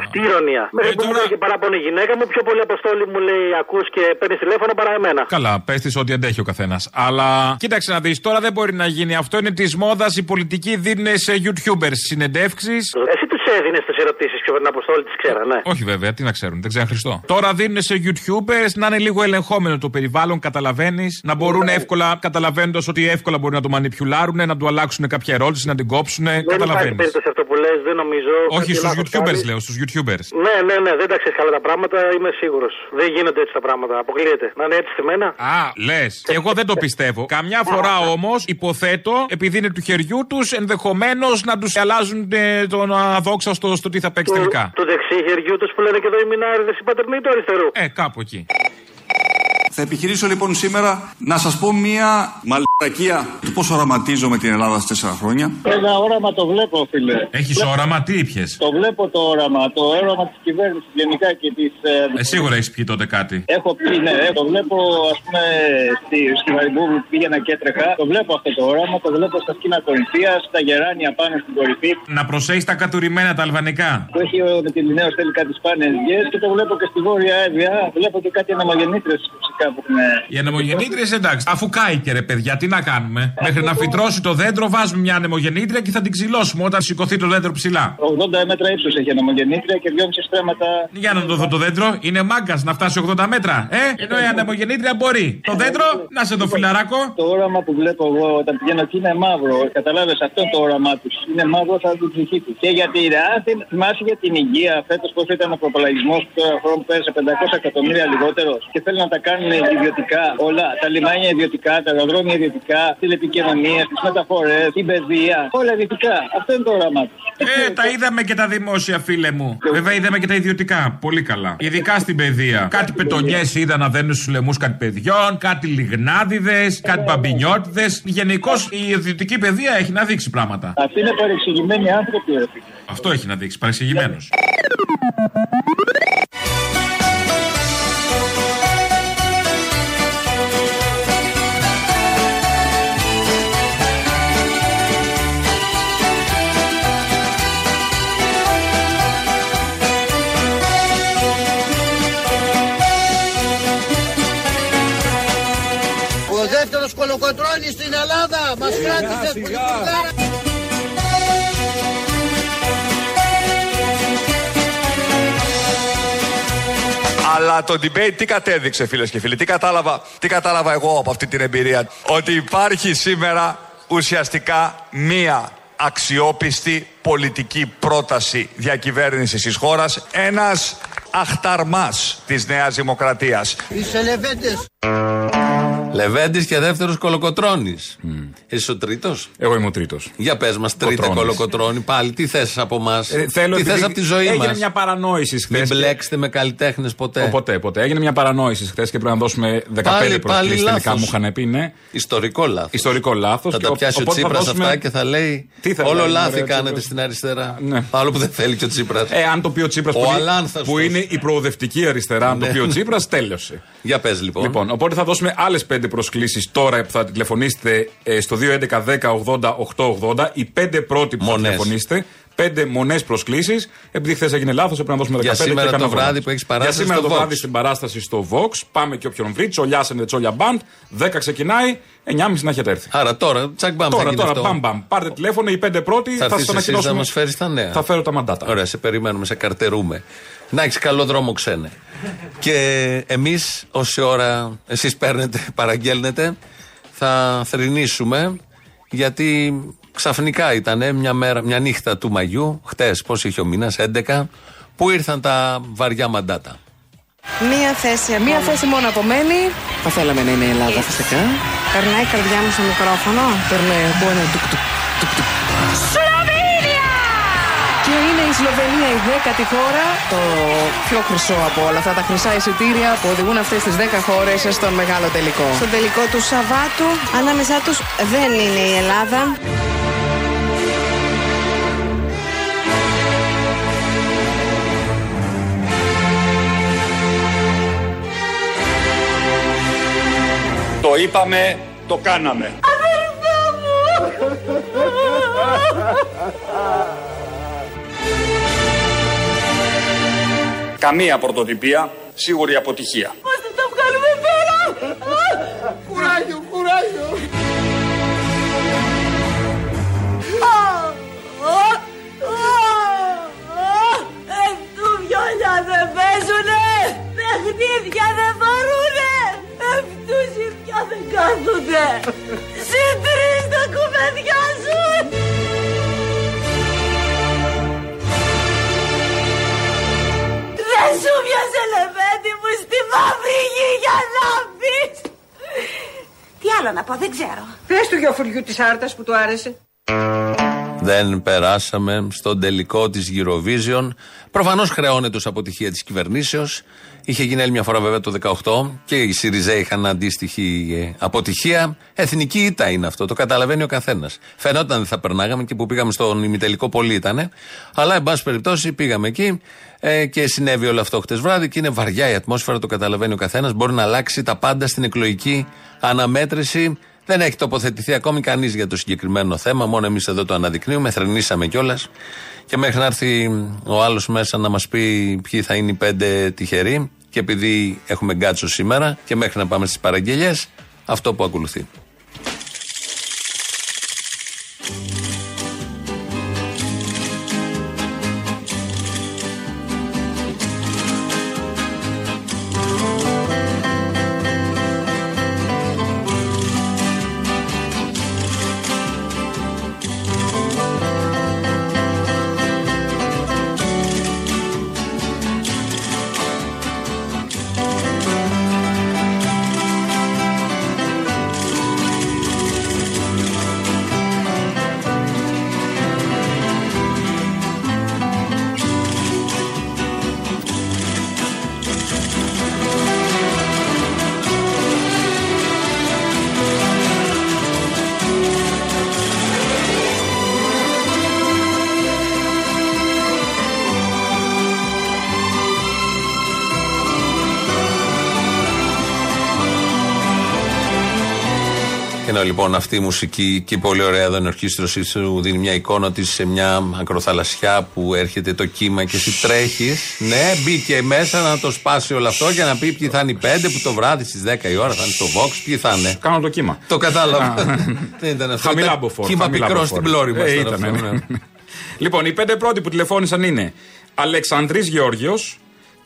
Αυτή η ηρωνία. Μέχρι που μου και παράπονο η γυναίκα μου, πιο πολύ αποστόλη μου λέει ακούς και παίρνεις τηλέφωνο παρά εμένα. Καλά, πες της ότι αντέχει ο καθένας. Αλλά κοίταξε να δεις, τώρα δεν μπορεί να γίνει αυτό. Είναι της μόδας οι πολιτικοί δίνουν σε YouTubers συνεντεύξεις. Εσύ του έδινε τι ερωτήσεις πιο πριν αποστόλη, τις ξέρανε. Όχι βέβαια, τι να ξέρουν, δεν ξέρουν Χριστό. Τώρα δίνουν σε YouTubers να είναι λίγο ελεγχόμενο το περιβάλλον, καταλαβαίνεις. Να μπορούν εύκολα, καταλαβαίνοντας ότι εύκολα μπορεί να το μανιπιουλάρουν, να του αλλάξουν κάποια ερώτηση, να την κόψουν. Δεν υπάρχει Καταλαβαίνεις. περίπτωση αυτό που λες, δεν νομίζω. Όχι Κάτι στου λάθος YouTubers κάνεις. λέω, στους YouTubers. Ναι, ναι, ναι, δεν τα ξέρεις καλά τα πράγματα, είμαι σίγουρος. Δεν γίνονται έτσι τα πράγματα. Αποκλείεται. Να είναι έτσι στημένα. Α, λες. Και εγώ δεν το πιστεύω. Καμιά φορά όμως υποθέτω, επειδή είναι του χεριού τους, ενδεχομένως να τους αλλάζουν ε, τον αδόξαστο στο τι θα παίξει τελικά. Του δεξί χεριού τους που λένε και εδώ οι μινάριδες οι πατερνοί του αριστερού. Ε, κάπου εκεί. Θα επιχειρήσω λοιπόν σήμερα να σας πω μία Ρακία του πώς οραματίζομαι την Ελλάδα σε τέσσερα χρόνια. Ένα όραμα το βλέπω, φίλε. Έχεις όραμα, τι ήπιες; Το βλέπω το όραμα. Το όραμα της κυβέρνησης γενικά και της. Ε, σίγουρα έχεις πιει τότε κάτι. Έχω πει, ναι, ε, το βλέπω, ας πούμε, στη, στη Βαϊμπού που πήγαινα και έτρεχα. Το βλέπω αυτό το όραμα, το βλέπω στα σκήνα κορυφαίας, στα γεράνια πάνω στην κορυφή. Να προσέχεις τα κατουρημένα τα αλβανικά. Που έχει ο Νετιλινέο θέλει κάτι σπάνιες γιέ και το βλέπω και στη Βόρεια Εύβοια. Βλέπω και κάτι αναμογεννήτρε φυσικά που έχουν. Οι ανεμογεννήτριες εντάξει, αφού κάηκε ρε παιδιά, τι να κάνουμε; Μέχρι να φυτρώσει το δέντρο, βάζουμε μια ανεμογεννήτρια και θα την ξυλώσουμε όταν σηκωθεί το δέντρο ψηλά. 80 μέτρα ύψος έχει ανεμογεννήτρια και 2,5 στρέμματα. Για να το δω το δέντρο, είναι μάγκας να φτάσει 80 μέτρα. Ε, ενώ η ανεμογεννήτρια μπορεί. Το δέντρο, να σε το φιλαράκο. Το όραμα που βλέπω εγώ όταν πηγαίνω εκεί είναι μαύρο. Καταλάβει αυτό είναι το όραμά τους. Είναι μαύρο σαν την ψυχή τους. Και για την θυμάσαι για την υγεία φέτος πώς ήταν ο προπολογισμός που τώρα χρόνος πέρασε 500 εκατομμύρια λιγότερος και θέλουν να τα κάνουν ιδιωτικά όλα. Τα λιμάνια ιδιωτικά, τα αεροδρόμια ιδιωτικά, τηλεπικοινωνίες, τις μεταφορές, την παιδεία. Όλα ιδιωτικά. Αυτό είναι το όραμά τους. Ε, τα είδαμε και τα δημόσια, φίλε μου. Βέβαια, είδαμε και τα ιδιωτικά. Πολύ καλά. Ειδικά στην παιδεία. Κάτι πετονιές είδα να δένουν στους λαιμού κάτι παιδιών, κάτι λιγνάδιδες, κάτι μπαμπινιώτιδες. Γενικώς η ιδιωτική παιδεία έχει να δείξει πράγματα. Αυτοί είναι παρεξηγημένοι άνθρωποι, ρε φίλε. Αυτό έχει να δείξει. Παρεξηγημένος. Ελλάδα μας κράτησε στην Αλλά το debate τι κατέδειξε φίλες και φίλοι, τι κατάλαβα, τι κατάλαβα εγώ από αυτή την εμπειρία. Ότι υπάρχει σήμερα ουσιαστικά μία αξιόπιστη πολιτική πρόταση διακυβέρνησης της χώρας. Ένας αχταρμάς της Νέας Δημοκρατίας. Είσαι λεβέντες. Λεβέντης και δεύτερος κολοκοτρόνη. Είσαι ο τρίτος; Εγώ είμαι ο τρίτος. Για πες μας, τρίτε Κοτρώνης. κολοκοτρόνη πάλι. Τι θες από εμά. Ε, θέλω τι επειδή θες από τη ζωή έγινε μας; μια παρανόηση χθες. Μην μπλέξετε με καλλιτέχνες ποτέ. Ποτέ, ποτέ. Έγινε μια παρανόηση χθες και πρέπει να δώσουμε 15 Πάλι- προσκλήσεις πάλι τελικά λάθος. μου είχαν πει, ναι. Ιστορικό λάθος. Ιστορικό λάθος. Θα τα πιάσει ο Τσίπρας αυτά και θα λέει. Τι θα Όλο λέει, λάθη μωρέ, ο κάνετε Τσίπρας. στην αριστερά. Ναι. Άλλο που δεν θέλει και ο Τσίπρας. Ε, αν το πει ο Τσίπρας Ο που, είναι- Αλάνθαστος. που είναι η προοδευτική αριστερά, αν το Ναι. πει ο Τσίπρας, τέλειωσε. Για πες λοιπόν. Λοιπόν, οπότε θα δώσουμε άλλες πέντε προσκλήσεις τώρα που θα τηλεφωνήσετε ε, στο 211 10 80 880. Οι πέντε πρώτοι που θα Μονές. τηλεφωνήσετε. Πέντε μονές προσκλήσεις. Επειδή χθες έγινε λάθος, έπρεπε να δώσουμε 15 Για σήμερα και το έκανα βράδυ λάθος. που έχεις παράσταση Για σήμερα στο το Vox. βράδυ στην παράσταση στο Vox. Πάμε και όποιον βρει. Τσολιάσανε Τσόλια Μπαντ. 10 ξεκινάει. 9.30 να έχετε έρθει. Άρα τώρα, τσακ μπαμ θα Τώρα, γίνει τώρα, αυτό. μπαμ, μπαμ. Πάρτε τηλέφωνο, οι πέντε πρώτοι Θα θα, έρθεις σα εσύ να ανακοινώσουμε. μας φέρεις τα νέα. Θα φέρω τα μαντάτα. Ωραία, σε περιμένουμε, σε καρτερούμε. Να έχεις καλό δρόμο, ξένε. Και εμείς, όση ώρα εσείς παίρνετε, παραγγέλνετε, θα θρυνήσουμε γιατί ξαφνικά ήταν μια, μέρα, μια νύχτα του Μαγιού, χτες, πώς είχε ο μήνας, 11, που ήρθαν τα βαριά μαντάτα. Μία θέση ακόμα. Μία θέση μόνο απομένει. Θα θέλαμε να είναι η Ελλάδα φυσικά. Περνάει η καρδιά μου στο μικρόφωνο. Περνάει από ένα τουκ τουκ τουκ τουκ. Σλοβενία! Και είναι η Σλοβενία η δέκατη χώρα, το πιο χρυσό από όλα αυτά τα χρυσά εισιτήρια που οδηγούν αυτές τις δέκα χώρες στον μεγάλο τελικό. Στον τελικό του Σαββάτου, ανάμεσά τους δεν είναι η Ελλάδα. Το είπαμε, το κάναμε. Καμία πρωτοτυπία, σίγουρη αποτυχία. Πώς θα το βγάλουμε πέρα! Κουράγιο, κουράγιο. Αυτού βιόλια δεν παίζουνε! Παιχνίδια δεν βαρούνε! Αυτούς οι πια δεν κάθονται! Συντρεις τα κουβεντιάζουν! Δεν σου μοιάζε λεβέντη μου στη μαύρη γη για να πεις! Τι άλλο να πω, δεν ξέρω. Πες του γιοφουριού της Άρτας που του άρεσε. Δεν περάσαμε στον τελικό της Eurovision. Προφανώς χρεώνεται ως αποτυχία της κυβερνήσεως. Είχε γίνει άλλη μια φορά βέβαια το 18 και οι ΣΥΡΙΖΑ είχαν αντίστοιχη ε, αποτυχία. Εθνική ήττα είναι αυτό, το καταλαβαίνει ο καθένας. Φαινόταν δεν θα περνάγαμε και που πήγαμε στον ημιτελικό πολύ ήταν. Αλλά εν πάση περιπτώσει πήγαμε εκεί ε, και συνέβη όλο αυτό χτες βράδυ και είναι βαριά η ατμόσφαιρα, το καταλαβαίνει ο καθένας. Μπορεί να αλλάξει τα πάντα στην εκλογική αναμέτρηση. Δεν έχει τοποθετηθεί ακόμη κανείς για το συγκεκριμένο θέμα. Μόνο εμείς εδώ το αναδεικνύουμε. Θρενήσαμε κιόλας. Και μέχρι να έρθει ο άλλος μέσα να μας πει ποιοι θα είναι οι πέντε τυχεροί, και επειδή έχουμε γκάτσο σήμερα, και μέχρι να πάμε στις παραγγελίε, αυτό που ακολουθεί. Ενώ λοιπόν αυτή η μουσική και πολύ ωραία εδώ είναι ορχήστρωση σου δίνει μια εικόνα της σε μια ακροθαλασσιά που έρχεται το κύμα και εσύ τρέχεις. Ναι, μπήκε μέσα να το σπάσει όλο αυτό για να πει ποιοι θα είναι οι πέντε που το βράδυ στις 10 η ώρα θα είναι στο Vox, ποιοι θα είναι. Κάνω το κύμα. Το κατάλαβα. Δεν ήταν αυτό; Χαμηλά Ήταν μποφόρ. Κύμα χαμηλά μικρό μποφόρ. στην πλώρη μας. Ε, ήταν, ναι. Λοιπόν, οι πέντε πρώτοι που τηλεφώνησαν είναι Αλεξανδρής Γεώργιος,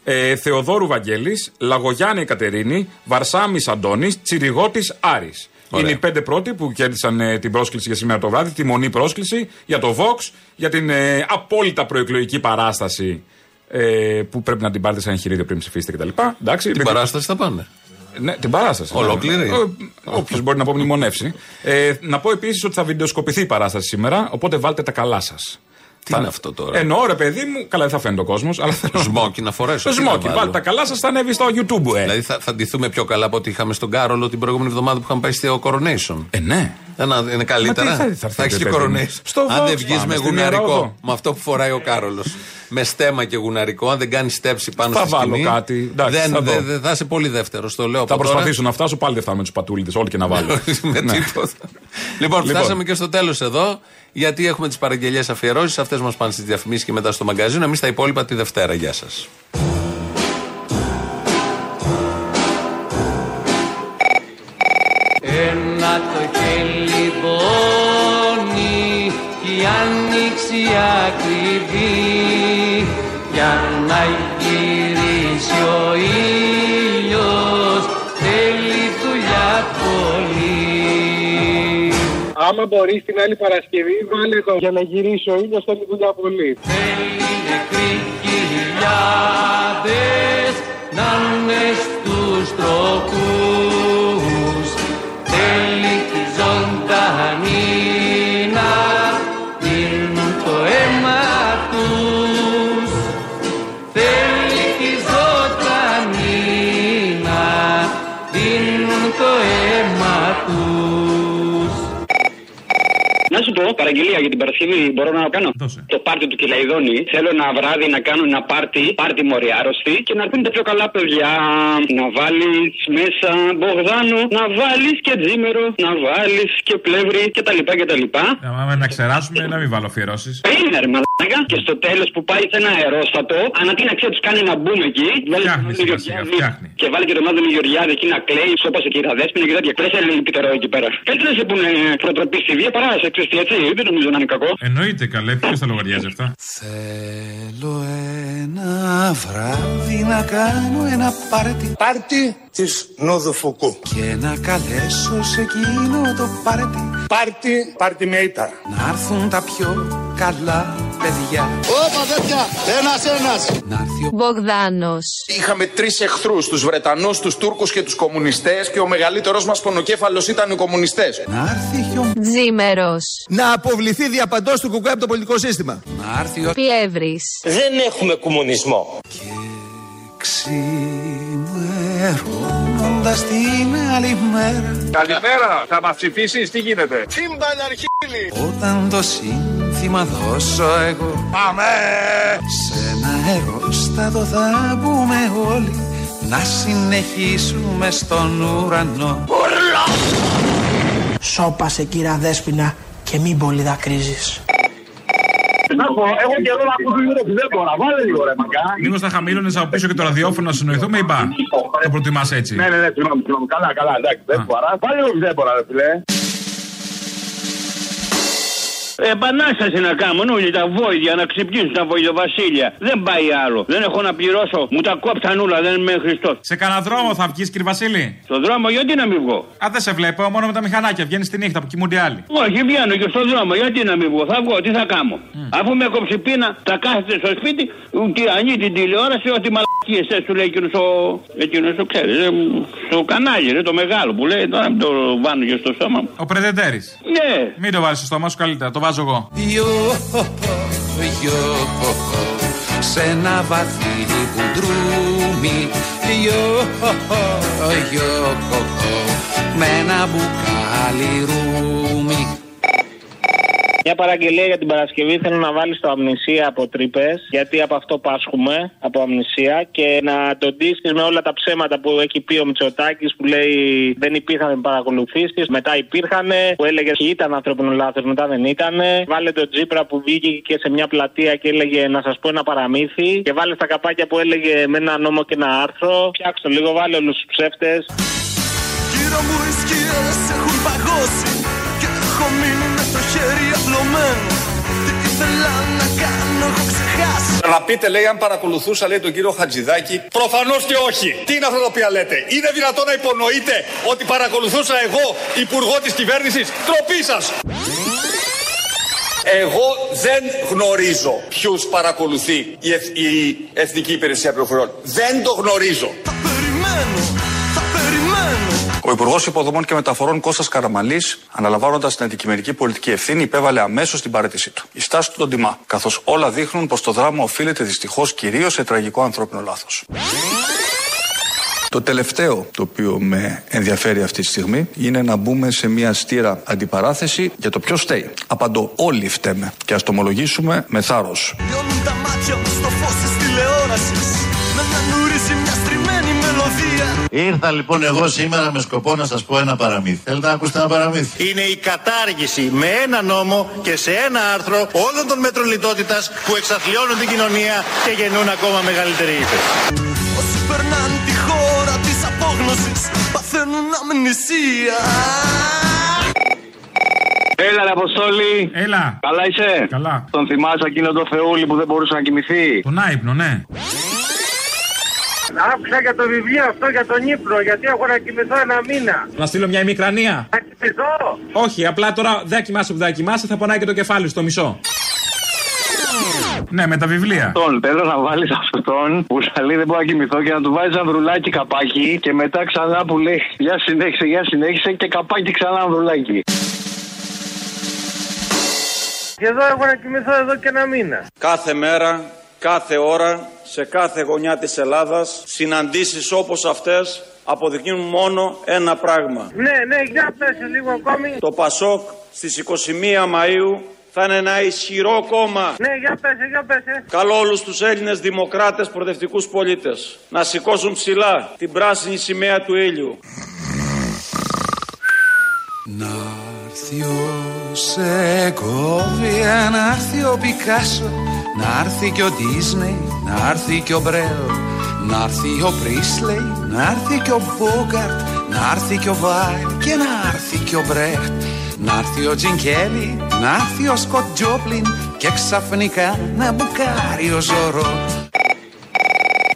ε, Θεοδόρου Βαγγέλης, Λαγογιάννη Κατερίνη, Βαρσάμι Αντώνης, Τσιριγότη Άρης. Ωραία. Είναι οι πέντε πρώτοι που κέρδισαν ε, την πρόσκληση για σήμερα το βράδυ, τη μονή πρόσκληση για το Vox, για την ε, απόλυτα προεκλογική παράσταση ε, που πρέπει να την πάρετε σαν εγχειρίδιο πριν ψηφίσετε κτλ. Εντάξει, Την με- παράσταση θα πάνε. ναι, την παράσταση. Ολόκληρη. Όποιος μπορεί να απομνημονεύσει. Ε, να πω επίσης ότι θα βιντεοσκοπηθεί η παράσταση σήμερα, οπότε βάλτε τα καλά σας. Τι είναι αυτό τώρα; Εννοώ ρε παιδί μου, καλά δεν θα φαίνεται ο κόσμος, αλλά θέλω. Σμόκι να φορέσω. Το τι να σμόκι, βάλω. βάλτε τα καλά σας, θα ανέβει στο YouTube, ε. Δηλαδή θα, θα ντυθούμε πιο καλά από ό,τι είχαμε στον Κάρολο την προηγούμενη εβδομάδα που είχαμε πάει στο Coronation. Ε, ναι. Ένα, είναι καλύτερα. Μα τι θα- θα έχεις έρθετε, και παιδί μου. Coronation. Στο αν Vox δεν βγεις πάμε, με στην γουναρικό, Ιερόδο. με αυτό που φοράει ο Κάρολος. με στέμα και γουναρικό, αν δεν κάνεις στέψη πάνω Θα στη βάλω σκηνή, κάτι. Εντάξει, δεν, θα δω. δεν- δεν- θα είσαι πολύ δεύτερος. Το λέω Θα από προσπαθήσω να φτάσω, πάλι δεν φτάνω με τους πατούλιδε, όλοι και να βάλω. τώρα. με Ναι. τίποτα. λοιπόν, Λοιπόν. φτάσαμε και στο τέλος εδώ, γιατί έχουμε τις παραγγελίες αφιερώσεις. Αυτές μας πάνε στις διαφημίσεις και μετά στο μαγκαζίνο. Εμεί τα υπόλοιπα τη Δευτέρα. Γεια σας. Ακριβή για να γυρίσει ο ήλιος θέλει δουλειά πολύ. Άμα μπορεί την άλλη Παρασκευή, βάλε το για να γυρίσει ο ήλιος θέλει δουλειά πολύ. Θέλει νεκροί χιλιάδες να είναι στους τροχούς Θέλει τη ζωντανή πω, παραγγελία για την Παρασκευή, μπορώ να κάνω; Το πάρτι του Κυλαϊδόνη. Θέλω ένα βράδυ να κάνω ένα πάρτι, πάρτι μοριάρωστη και να έρθουν τα πιο καλά παιδιά. Να βάλεις μέσα Μπογδάνο, να βάλεις και τζίμερο, να βάλεις και πλεύρη κτλ. κτλ. Άμα να ξεράσουμε, να μην βάλω αφιερώσεις. Είναι ρε μαλάκα. Και στο τέλος που πάει σε ένα αερόστατο, ανά τι να ξέρει, τους κάνει ένα μπούμ εκεί. Βάλει τον Άδωνη Γεωργιάδη και βάλει και τον Άδωνη Γεωργιάδη εκεί να κλαίει, σώπασε και η Ραδέσπινα και τέτοια. Πες ένα λυπητερό εκεί πέρα. Έτσι δεν σε πούνε προτροπής στη βία παρά σε ξεστή, έτσι. Δεν νομίζω να είναι κακό. Εννοείται καλέ, ποιος θα λογαριάζει αυτά; Θέλω ένα βράδυ να κάνω ένα πάρτι Πάρτι της Νοδοφοκού Και να καλέσω σε εκείνο το πάρτι Πάρτι, πάρτι με ήττα Να έρθουν τα πιο καλά παιδιά. Όπα τέτοια, ένας ένας. Μπογδάνος. Είχαμε τρεις εχθρούς, τους Βρετανούς, τους Τούρκους και τους κομμουνιστές, και ο μεγαλύτερος μας πονοκέφαλος ήταν οι κομμουνιστές. Να έρθει χιον... Τζίμερος. Να αποβληθεί διαπαντός του κουκουέ από το πολιτικό σύστημα. Να έρθει ο... Πιεύρης. Δεν έχουμε κομμουνισμό. Ξημερώνοντας την άλλη μέρα Καλημέρα, θα μας ψηφίσεις, τι γίνεται; Τσίμπαν αρχίλη. Όταν το σύνθημα δώσω εγώ Πάμε. Σε ένα αερόστατο θα μπούμε όλοι Να συνεχίσουμε στον ουρανό Σώπασε κύρα Δέσποινα και μην πολύ δακρύζεις. Να πω, έχω καιρό να ακούσω λίγο που δεν μπορώ. Βάλε λίγο ρε μακά. Μήπως θα χαμήλωνε από πίσω και το ραδιόφωνο να συνοηθούμε ή μπα; Το προτιμά έτσι. Ναι, ναι, ναι, συγγνώμη, συγγνώμη. Καλά, καλά, εντάξει, δεν μπορώ. Βάλε λίγο που δεν μπορώ, ρε φιλέ. Επανάσταση να κάνουν όλοι τα βόηδια να ξυπνήσουν τα βοηδοβασίλια. Δεν πάει άλλο. Δεν έχω να πληρώσω. Μου τα κόψαν όλα, δεν είμαι Χριστός. Σε κανένα δρόμο θα βγεις, κύριε Βασίλη; Στο δρόμο, γιατί να μην βγω; Α, δεν σε βλέπω, μόνο με τα μηχανάκια. Βγαίνει τη νύχτα που κοιμούνται άλλοι. Όχι, βγαίνω και στον δρόμο, γιατί να μην βγω; Θα βγω, τι θα κάνω; Αφού με κόψει πείνα, θα κάθεται στο σπίτι, τι ανοίγει την τηλεόραση, ό,τι μαλακίε θε του λέει εκείνος ο. Εκείνος το ξέρεις, ε, στο κανάλι, ρε, το μεγάλο που λέει, τώρα μην το βάνω και στο στόμα μου. Ο Πρεδεντέρη. Ναι. Μην το βάλει στο στόμα σου καλύτερα, το βάζω εγώ. Γιο, γιο, σε ένα βαθύ κουντρούμι Γιο, γιο, με ένα μπουκάλι ρούμι Μια παραγγελία για την Παρασκευή θέλω να βάλεις το αμνησία από τρύπες. Γιατί από αυτό πάσχουμε, από αμνησία. Και να τον ντύσεις με όλα τα ψέματα που έχει πει ο Μητσοτάκης που λέει δεν υπήρχαν παρακολουθήσεις. Μετά υπήρχαν. Που έλεγε ήταν ανθρώπινο λάθος, μετά δεν ήταν. Βάλε τον Τζίπρα που βγήκε και σε μια πλατεία και έλεγε να σας πω ένα παραμύθι. Και βάλε στα καπάκια που έλεγε με ένα νόμο και ένα άρθρο. Φτιάξτε το λίγο, βάλε όλους τους ψεύτες. Γύρω μου οι σκιές έχουν παγώσει Και έχω μείνει με το χέρι απλωμένο Τι ήθελα να κάνω έχω ξεχάσει Να πείτε, λέει, αν παρακολουθούσα, λέει, τον κύριο Χατζηδάκη. Προφανώ και όχι. Τι είναι αυτά τα οποία λέτε. Είναι δυνατόν να υπονοείτε ότι παρακολουθούσα εγώ, υπουργό τη κυβέρνηση. Τροπή σα. Εγώ δεν γνωρίζω ποιου παρακολουθεί η, Εθ- η Εθνική Υπηρεσία Πληροφοριών. Δεν το γνωρίζω. Περιμένω, θα περιμένω Ο Υπουργός Υποδομών και Μεταφορών Κώστας Καραμαλής, αναλαμβάνοντας την αντικειμενική πολιτική ευθύνη, υπέβαλε αμέσως την παρέτησή του. Η στάση του τον τιμά, καθώς όλα δείχνουν πως το δράμα οφείλεται δυστυχώς κυρίως σε τραγικό ανθρώπινο λάθος. Το τελευταίο το οποίο με ενδιαφέρει αυτή τη στιγμή είναι να μπούμε σε μια στήρα αντιπαράθεση για το ποιος φταίει. Απαντώ, όλοι φταίμε και ας το ομολογήσουμε με θάρρος. Λιώνουν τα μάτια μου στο φως της τηλεόρασης Με νουρίζει μια στριμμένη μελωδία Ήρθα λοιπόν εγώ σήμερα με σκοπό να σας πω ένα παραμύθι. Θέλετε να ακούσετε ένα παραμύθι; Είναι η κατάργηση με ένα νόμο και σε ένα άρθρο όλων των μέτρων λιτότητας που εξαθλιώνουν την κοινωνία και γεννούν ακόμα μεγαλύτερη ύφεση. Όσοι περνάνε τη χώρα της απόγνωσης Παθαίνουν αμνησία Έλα, ρε Αποστόλη. Έλα. Καλά είσαι; Καλά. Τον θυμάσαι εκείνο το Θεούλη που δεν μπορούσε να κοιμηθεί; Τον άϊπνο, ναι. Άκουσα για το βιβλίο αυτό για τον ύπνο, γιατί έχω να κοιμηθώ ένα μήνα. Να στείλω μια ημικρανία. Να κοιμηθώ. Όχι, απλά τώρα δεν κοιμάσαι που δεν κοιμάσαι, θα πονάει και το κεφάλι στο μισό. Ναι, με τα βιβλία. Τον θέλω να βάλεις αυτόν που σα λέει δεν μπορώ να κοιμηθώ και να του βάζεις ανδρουλάκι καπάκι και μετά ξανά που λέει Για συνέχισε, για συνέχισε και καπάκι ξανά ανδρουλάκι. Και εδώ έχω να κοιμηθώ εδώ και ένα μήνα. Κάθε μέρα, κάθε ώρα, σε κάθε γωνιά της Ελλάδας, συναντήσεις όπως αυτές αποδεικνύουν μόνο ένα πράγμα. Ναι, ναι, για πες λίγο ακόμη. Το Πασόκ στις 21 Μαΐου θα είναι ένα ισχυρό κόμμα. Ναι, για πες, για πες. ε. Καλώ όλους τους Έλληνες δημοκράτες προοδευτικούς πολίτες να σηκώσουν ψηλά την πράσινη σημαία του ήλιου. Να έρθει ο Σεκόβια, να έρθει ο Πικάσο, να έρθει και ο Ντίσνεϊ, να έρθει και ο Μπρέλ, να έρθει ο Πρίσλεϊ, να έρθει και ο Μπόγκαρτ, να έρθει και ο Βάιλ και να έρθει και ο Μπρέχτ, να έρθει ο Τζινκέλη, να έρθει ο Σκοτ Τζόπλιν και ξαφνικά να μπουκάρει ο Ζωρό.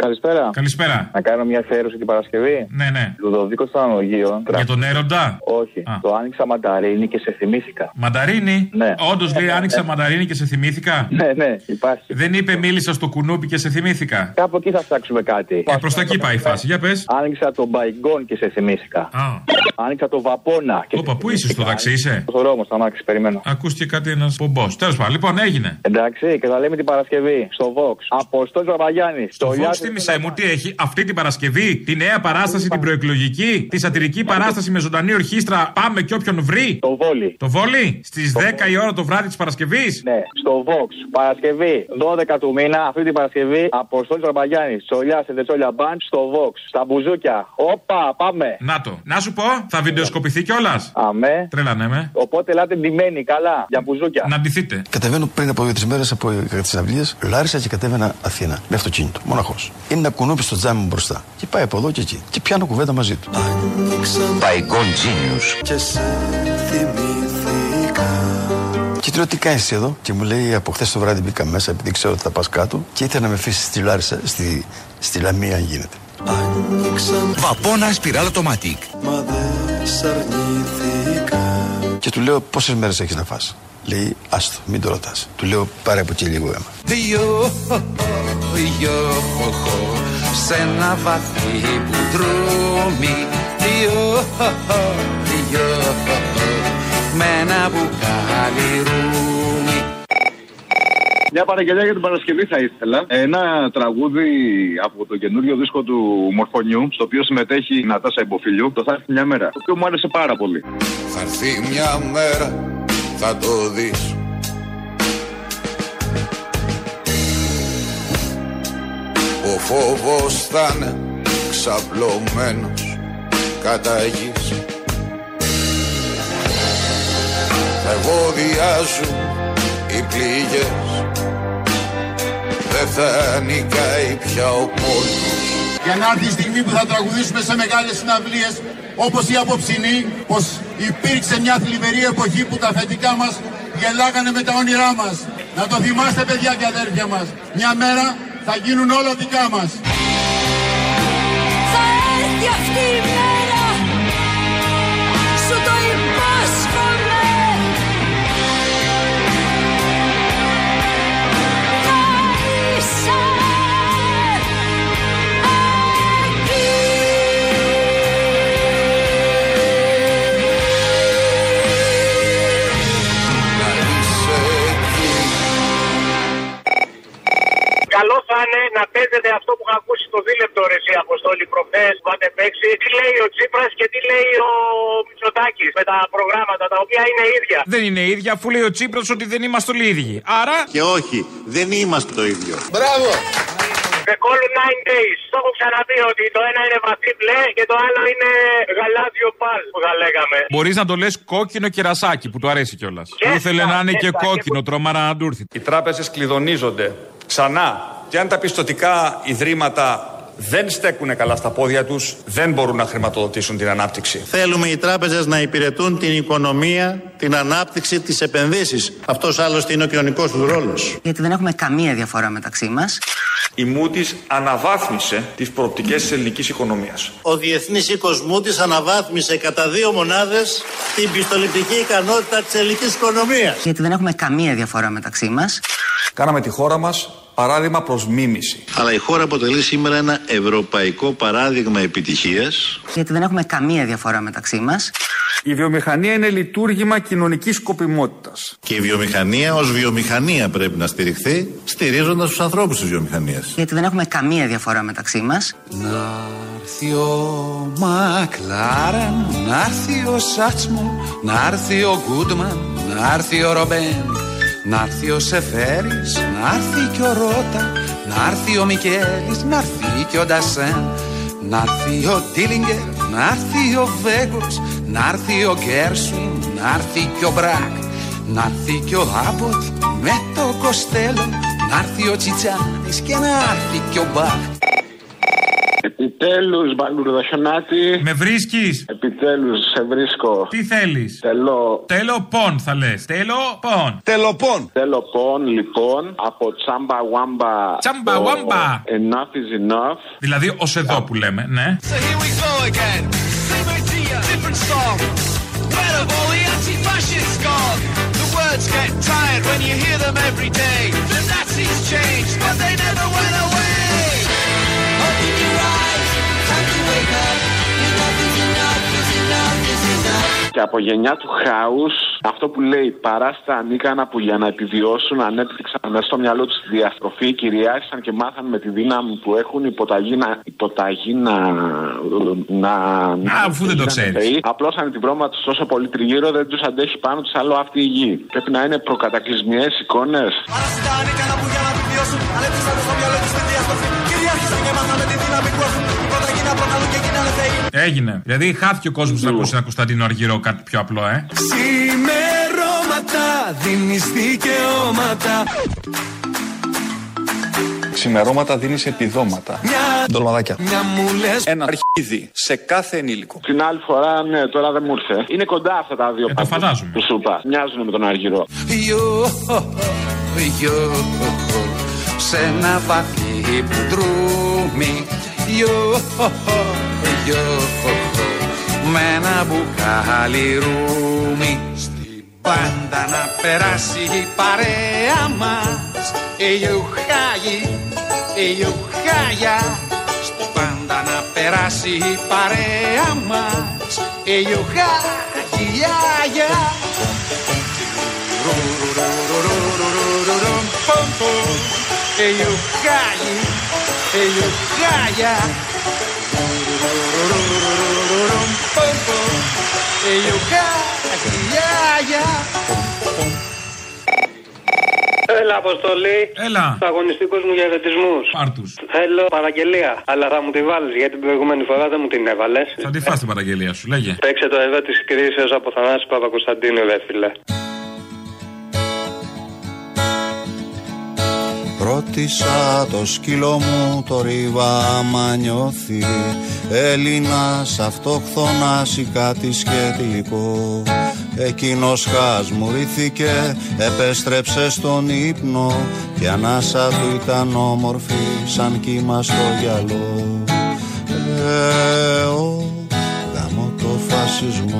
Καλησπέρα. Καλησπέρα. Να κάνω μια αφιέρωση την Παρασκευή. Ναι, ναι. Λουδοβίκος στο αναλογείο. Για τον έρωτα. Όχι. Το άνοιξα μανταρίνι και σε θυμήθηκα. Μανταρίνι; Ναι. Όντως λέει άνοιξα μανταρίνι και σε θυμήθηκα; Ναι, ναι, υπάρχει. Δεν είπε μίλησα στο κουνούπι και σε θυμήθηκα; Κάπου εκεί θα ψάξουμε κάτι. Ε, προς τα εκεί πάει η φάση. Για πες. Άνοιξα το μπαϊγκόν και σε θυμήθηκα. Άνοιξα το βαπόνα. Και Όπα, πού είσαι στο ταξί, είσαι; Στο δρόμο, στα μάξι, περιμένω. Ακούστηκε κάτι ένας πομπός. Τέλος πάντων, λοιπόν, έγινε. Εντάξει, και θα λέμε την Παρασκευή στο Vox. Αποστόλης Ραβαγιάννη. Το Vox τι μισέ μου, τι έχει αυτή την Παρασκευή, τη νέα παράσταση, την προεκλογική, τη σατυρική παράσταση με ζωντανή ορχήστρα. Πάμε και όποιον βρει; Το βόλι. Το βόλι, στις 10 η ώρα το βράδυ της Παρασκευής; Ναι, στο Vox. Παρασκευή 12 του μήνα, αυτή την Παρασκευή, Αποστόλης Ραβαγιάννη. Τσολιά σε Δετσόλια Μπαντ στο Vox. Στα μπουζούκια. Όπα, πάμε. Να το. Να σου πω, θα βιντεοσκοπηθεί κιόλας; Αμέ. Τρελανέ με. Οπότε ελάτε ντυμένοι, καλά, για μπουζούκια. Να ντυθείτε. Κατεβαίνω πριν από δύο-τρεις μέρες από τι συναυλίε, Λάρισα και κατέβαινα Αθήνα. Με αυτοκίνητο, μοναχός. Είναι ένα κουνούπι στο τζάμι μου μπροστά. Και πάει από εδώ και εκεί. Και πιάνω κουβέντα μαζί του. Παϊκόν Genius. Και σε θυμήθηκα. Και του λέω τι κάνεις εδώ; Και μου λέει από χθες το βράδυ μπήκα μέσα επειδή ξέρω ότι θα πας κάτω. Και ήθελα να με αφήσεις στη Λάρισα, στη, στη Λαμία αν γίνεται. Βαπόνα σπιράλ automatic. Μα δεν σ' αρνήθηκα. Και του λέω πόσες μέρες έχεις να φας; Λέει άστο, μην το ρωτάς. Του λέω πάρε από εκεί λίγο αίμα. Δυο, δυο, σε ένα βαθύ μπουντρούμι Δυο, δυο, με ένα μπουκάλι ρούμι Μια παραγγελία για την Παρασκευή θα ήθελα. Ένα τραγούδι από το καινούριο δίσκο του Μορφωνιού, στο οποίο συμμετέχει η Νατάσα Υποφιλιού. Το θα έρθει μια μέρα. Το οποίο μου άρεσε πάρα πολύ. Θα έρθει μια μέρα, θα το δεις Ο φόβος θα είναι ξαπλωμένος κατά γης Θα ευωδιάζουν οι πληγές Δεν θα νικάει πια ο πόλεμος Για να έρθει η στιγμή που θα τραγουδήσουμε σε μεγάλες συναυλίες όπως η απόψινή πως υπήρξε μια θλιβερή εποχή που τα αφεντικά μας γελάγανε με τα όνειρά μας. Να το θυμάστε παιδιά και αδέρφια μας. Μια μέρα θα γίνουν όλα δικά μας. Καλό θα είναι να παίζετε αυτό που είχα ακούσει το δίλεπτο ρε εσύ Αποστόλη προχθές που είχατε παίξει. Τι λέει ο Τσίπρας και τι λέει ο Μητσοτάκης με τα προγράμματα τα οποία είναι ίδια; Δεν είναι ίδια, αφού λέει ο Τσίπρας ότι δεν είμαστε όλοι ίδιοι. Άρα. Και όχι, δεν είμαστε το ίδιο. Μπράβο! The call nine days. Το έχω ξαναπεί ότι το ένα είναι βαθύ μπλε και το άλλο είναι γαλάζιο παλ που θα λέγαμε. Μπορείς να το λες κόκκινο κερασάκι που του αρέσει κιόλας. Που ήθελε να είναι και κόκκινο, τρομάρα να του έρθει. Οι τράπεζες κλειδονίζονται ξανά και αν τα πιστοτικά ιδρύματα δεν στέκουν καλά στα πόδια τους, δεν μπορούν να χρηματοδοτήσουν την ανάπτυξη. Θέλουμε οι τράπεζες να υπηρετούν την οικονομία, την ανάπτυξη, τις επενδύσεις. Αυτός άλλωστε είναι ο κοινωνικός τους ρόλος. Γιατί δεν έχουμε καμία διαφορά μεταξύ μας. Η Moody's αναβάθμισε τις προοπτικές της ελληνικής οικονομίας. Ο Διεθνής Οίκος Μούτης αναβάθμισε κατά δύο μονάδες την πιστοληπτική ικανότητα της ελληνικής οικονομίας. Γιατί δεν έχουμε καμία διαφορά μεταξύ μας. Κάναμε τη χώρα μας παράδειγμα προς μίμηση. Αλλά η χώρα αποτελεί σήμερα ένα ευρωπαϊκό παράδειγμα επιτυχίας. Γιατί δεν έχουμε καμία διαφορά μεταξύ μας. Η βιομηχανία είναι λειτουργήμα κοινωνικής σκοπιμότητας. Και η βιομηχανία ως βιομηχανία πρέπει να στηριχθεί, στηρίζοντας τους ανθρώπους της βιομηχανίας. Γιατί δεν έχουμε καμία διαφορά μεταξύ μας. Να έρθει ο Μακλάρεν, να έρθει ο Σάτσμον, να έρθει ο Γκούντμαν, να έρθει ο Ρομπέν, να έρθει ο Σεφέρης, να έρθει και ο Ρότα, να έρθει ο Μικέλης, να έρθει και ο Ντασέν, να έρθει ο Ντίλιγκερ, να έρθει ο Βέγκος, να έρθει ο Γκέρσουιν, να έρθει και ο Μπρακ, να έρθει και ο Άμποτ με το Κοστέλο, να έρθει ο Τσιτσάνης και να έρθει και ο Μπαχ. Επιτέλου, Μπαλουρδοχιονάτη. Με βρίσκει. Επιτέλου, σε βρίσκω. Τι θέλει. Τελώ. Τέλο πον θα λε. Τέλο πον. Τελοπών. Τελοπών, λοιπόν, από τσάμπα βάμπα. Τσάμπα βάμπα. Enough is enough. Δηλαδή ω εδώ που λέμε, ναι. So here we go again. Same idea, different song. Where have all the anti-fascists gone? The words get tired when you hear them every day. The Nazis changed, but they never went away. Και από γενιά του χάους, αυτό που λέει παράστα ανίκανα που για να επιβιώσουν ανέπτυξαν μέσα στο μυαλό τους τη διαστροφή, κυριάρχησαν και μάθαν με τη δύναμη που έχουν υποταγή να. Υποταγή να. να Α, αφού δεν το ξέρεις. Απλώσανε την βρώμα τους τόσο πολύ τριγύρω, δεν τους αντέχει πάνω τους άλλο αυτή η γη. Πρέπει να είναι προκατακλυσμιαίες εικόνες. Παράστα ανίκανα που για να επιβιώσουν ανέπτυξαν στο μυαλό τους τη διαστροφή. Κυριάρχησαν και μάθαν με τη δύναμη που έχουν. Πρώτα γίνα προκαλούν και γίνανε θεοί. Έγινε. Δηλαδή χάθηκε ο κόσμος να ακούσει ένα Κωνσταντίνο Αργυρό κάτι πιο απλό, ε. Ξημερώματα δίνεις δικαιώματα Ξημερώματα δίνεις επιδόματα. Ντολμαδάκια. Μια μου λες Ένα αρχίδι σε κάθε ενήλικο. Την άλλη φορά, ναι, τώρα δεν μου ήρθε. Είναι κοντά αυτά τα δύο Ε, το φαντάζομαι. Που σου είπα. Μοιάζουν με τον Αργυρό. Γιο, γιο, σε ένα βαθύ πουντρούμι Γιο, γιο, με ένα μπουκάλι ρούμι Στην πάντα να περάσει η παρέα μας Η γιουχάγι, η γιουχάγια Στην πάντα να περάσει η παρέα μας Η γιουχάγι, γιάγια Hey you Gaia, hey you Gaia. Hey you Gaia. Έλα, Αποστολή. Έλα. Αγωνιστικούς μου χαιρετισμού. Πάρτους. Θέλω παραγγελία. Αλλά θα μου τη βάλεις γιατί την προηγούμενη φορά δεν μου την έβαλες. Θα τη φας την παραγγελία σου, λέγε. Παίξε το εδώ της κρίσεως από Θανάση Παπακοσταντίνου, ρε φίλε. Ρώτησα το σκύλο μου το ρίβα άμα νιώθει. Έλληνας αυτοχθόνας ή κάτι σχετικό. Εκείνος χασμουρήθηκε, επέστρεψε στον ύπνο Και ανάσα του ήταν όμορφη σαν κύμα στο γυαλό. Ε, ο, γαμώ το φασισμό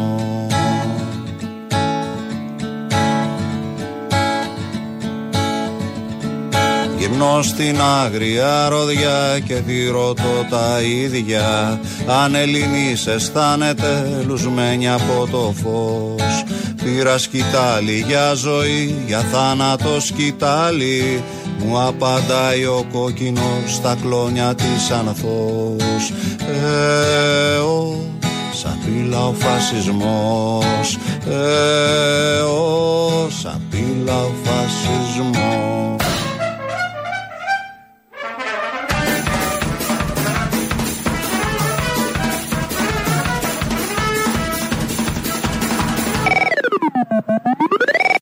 Γυμνώ στην άγρια ροδιά και τη ρωτώ τα ίδια. Αν Ελληνής αισθάνεται λουσμένη από το φως Πήρα σκητάλη για ζωή, για θάνατο σκητάλη Μου απαντάει ο κόκκινος στα κλόνια της ανθός. Ε, ο, σαπίλα ο φασισμός. Ε, ο, σαπίλα ο φασισμός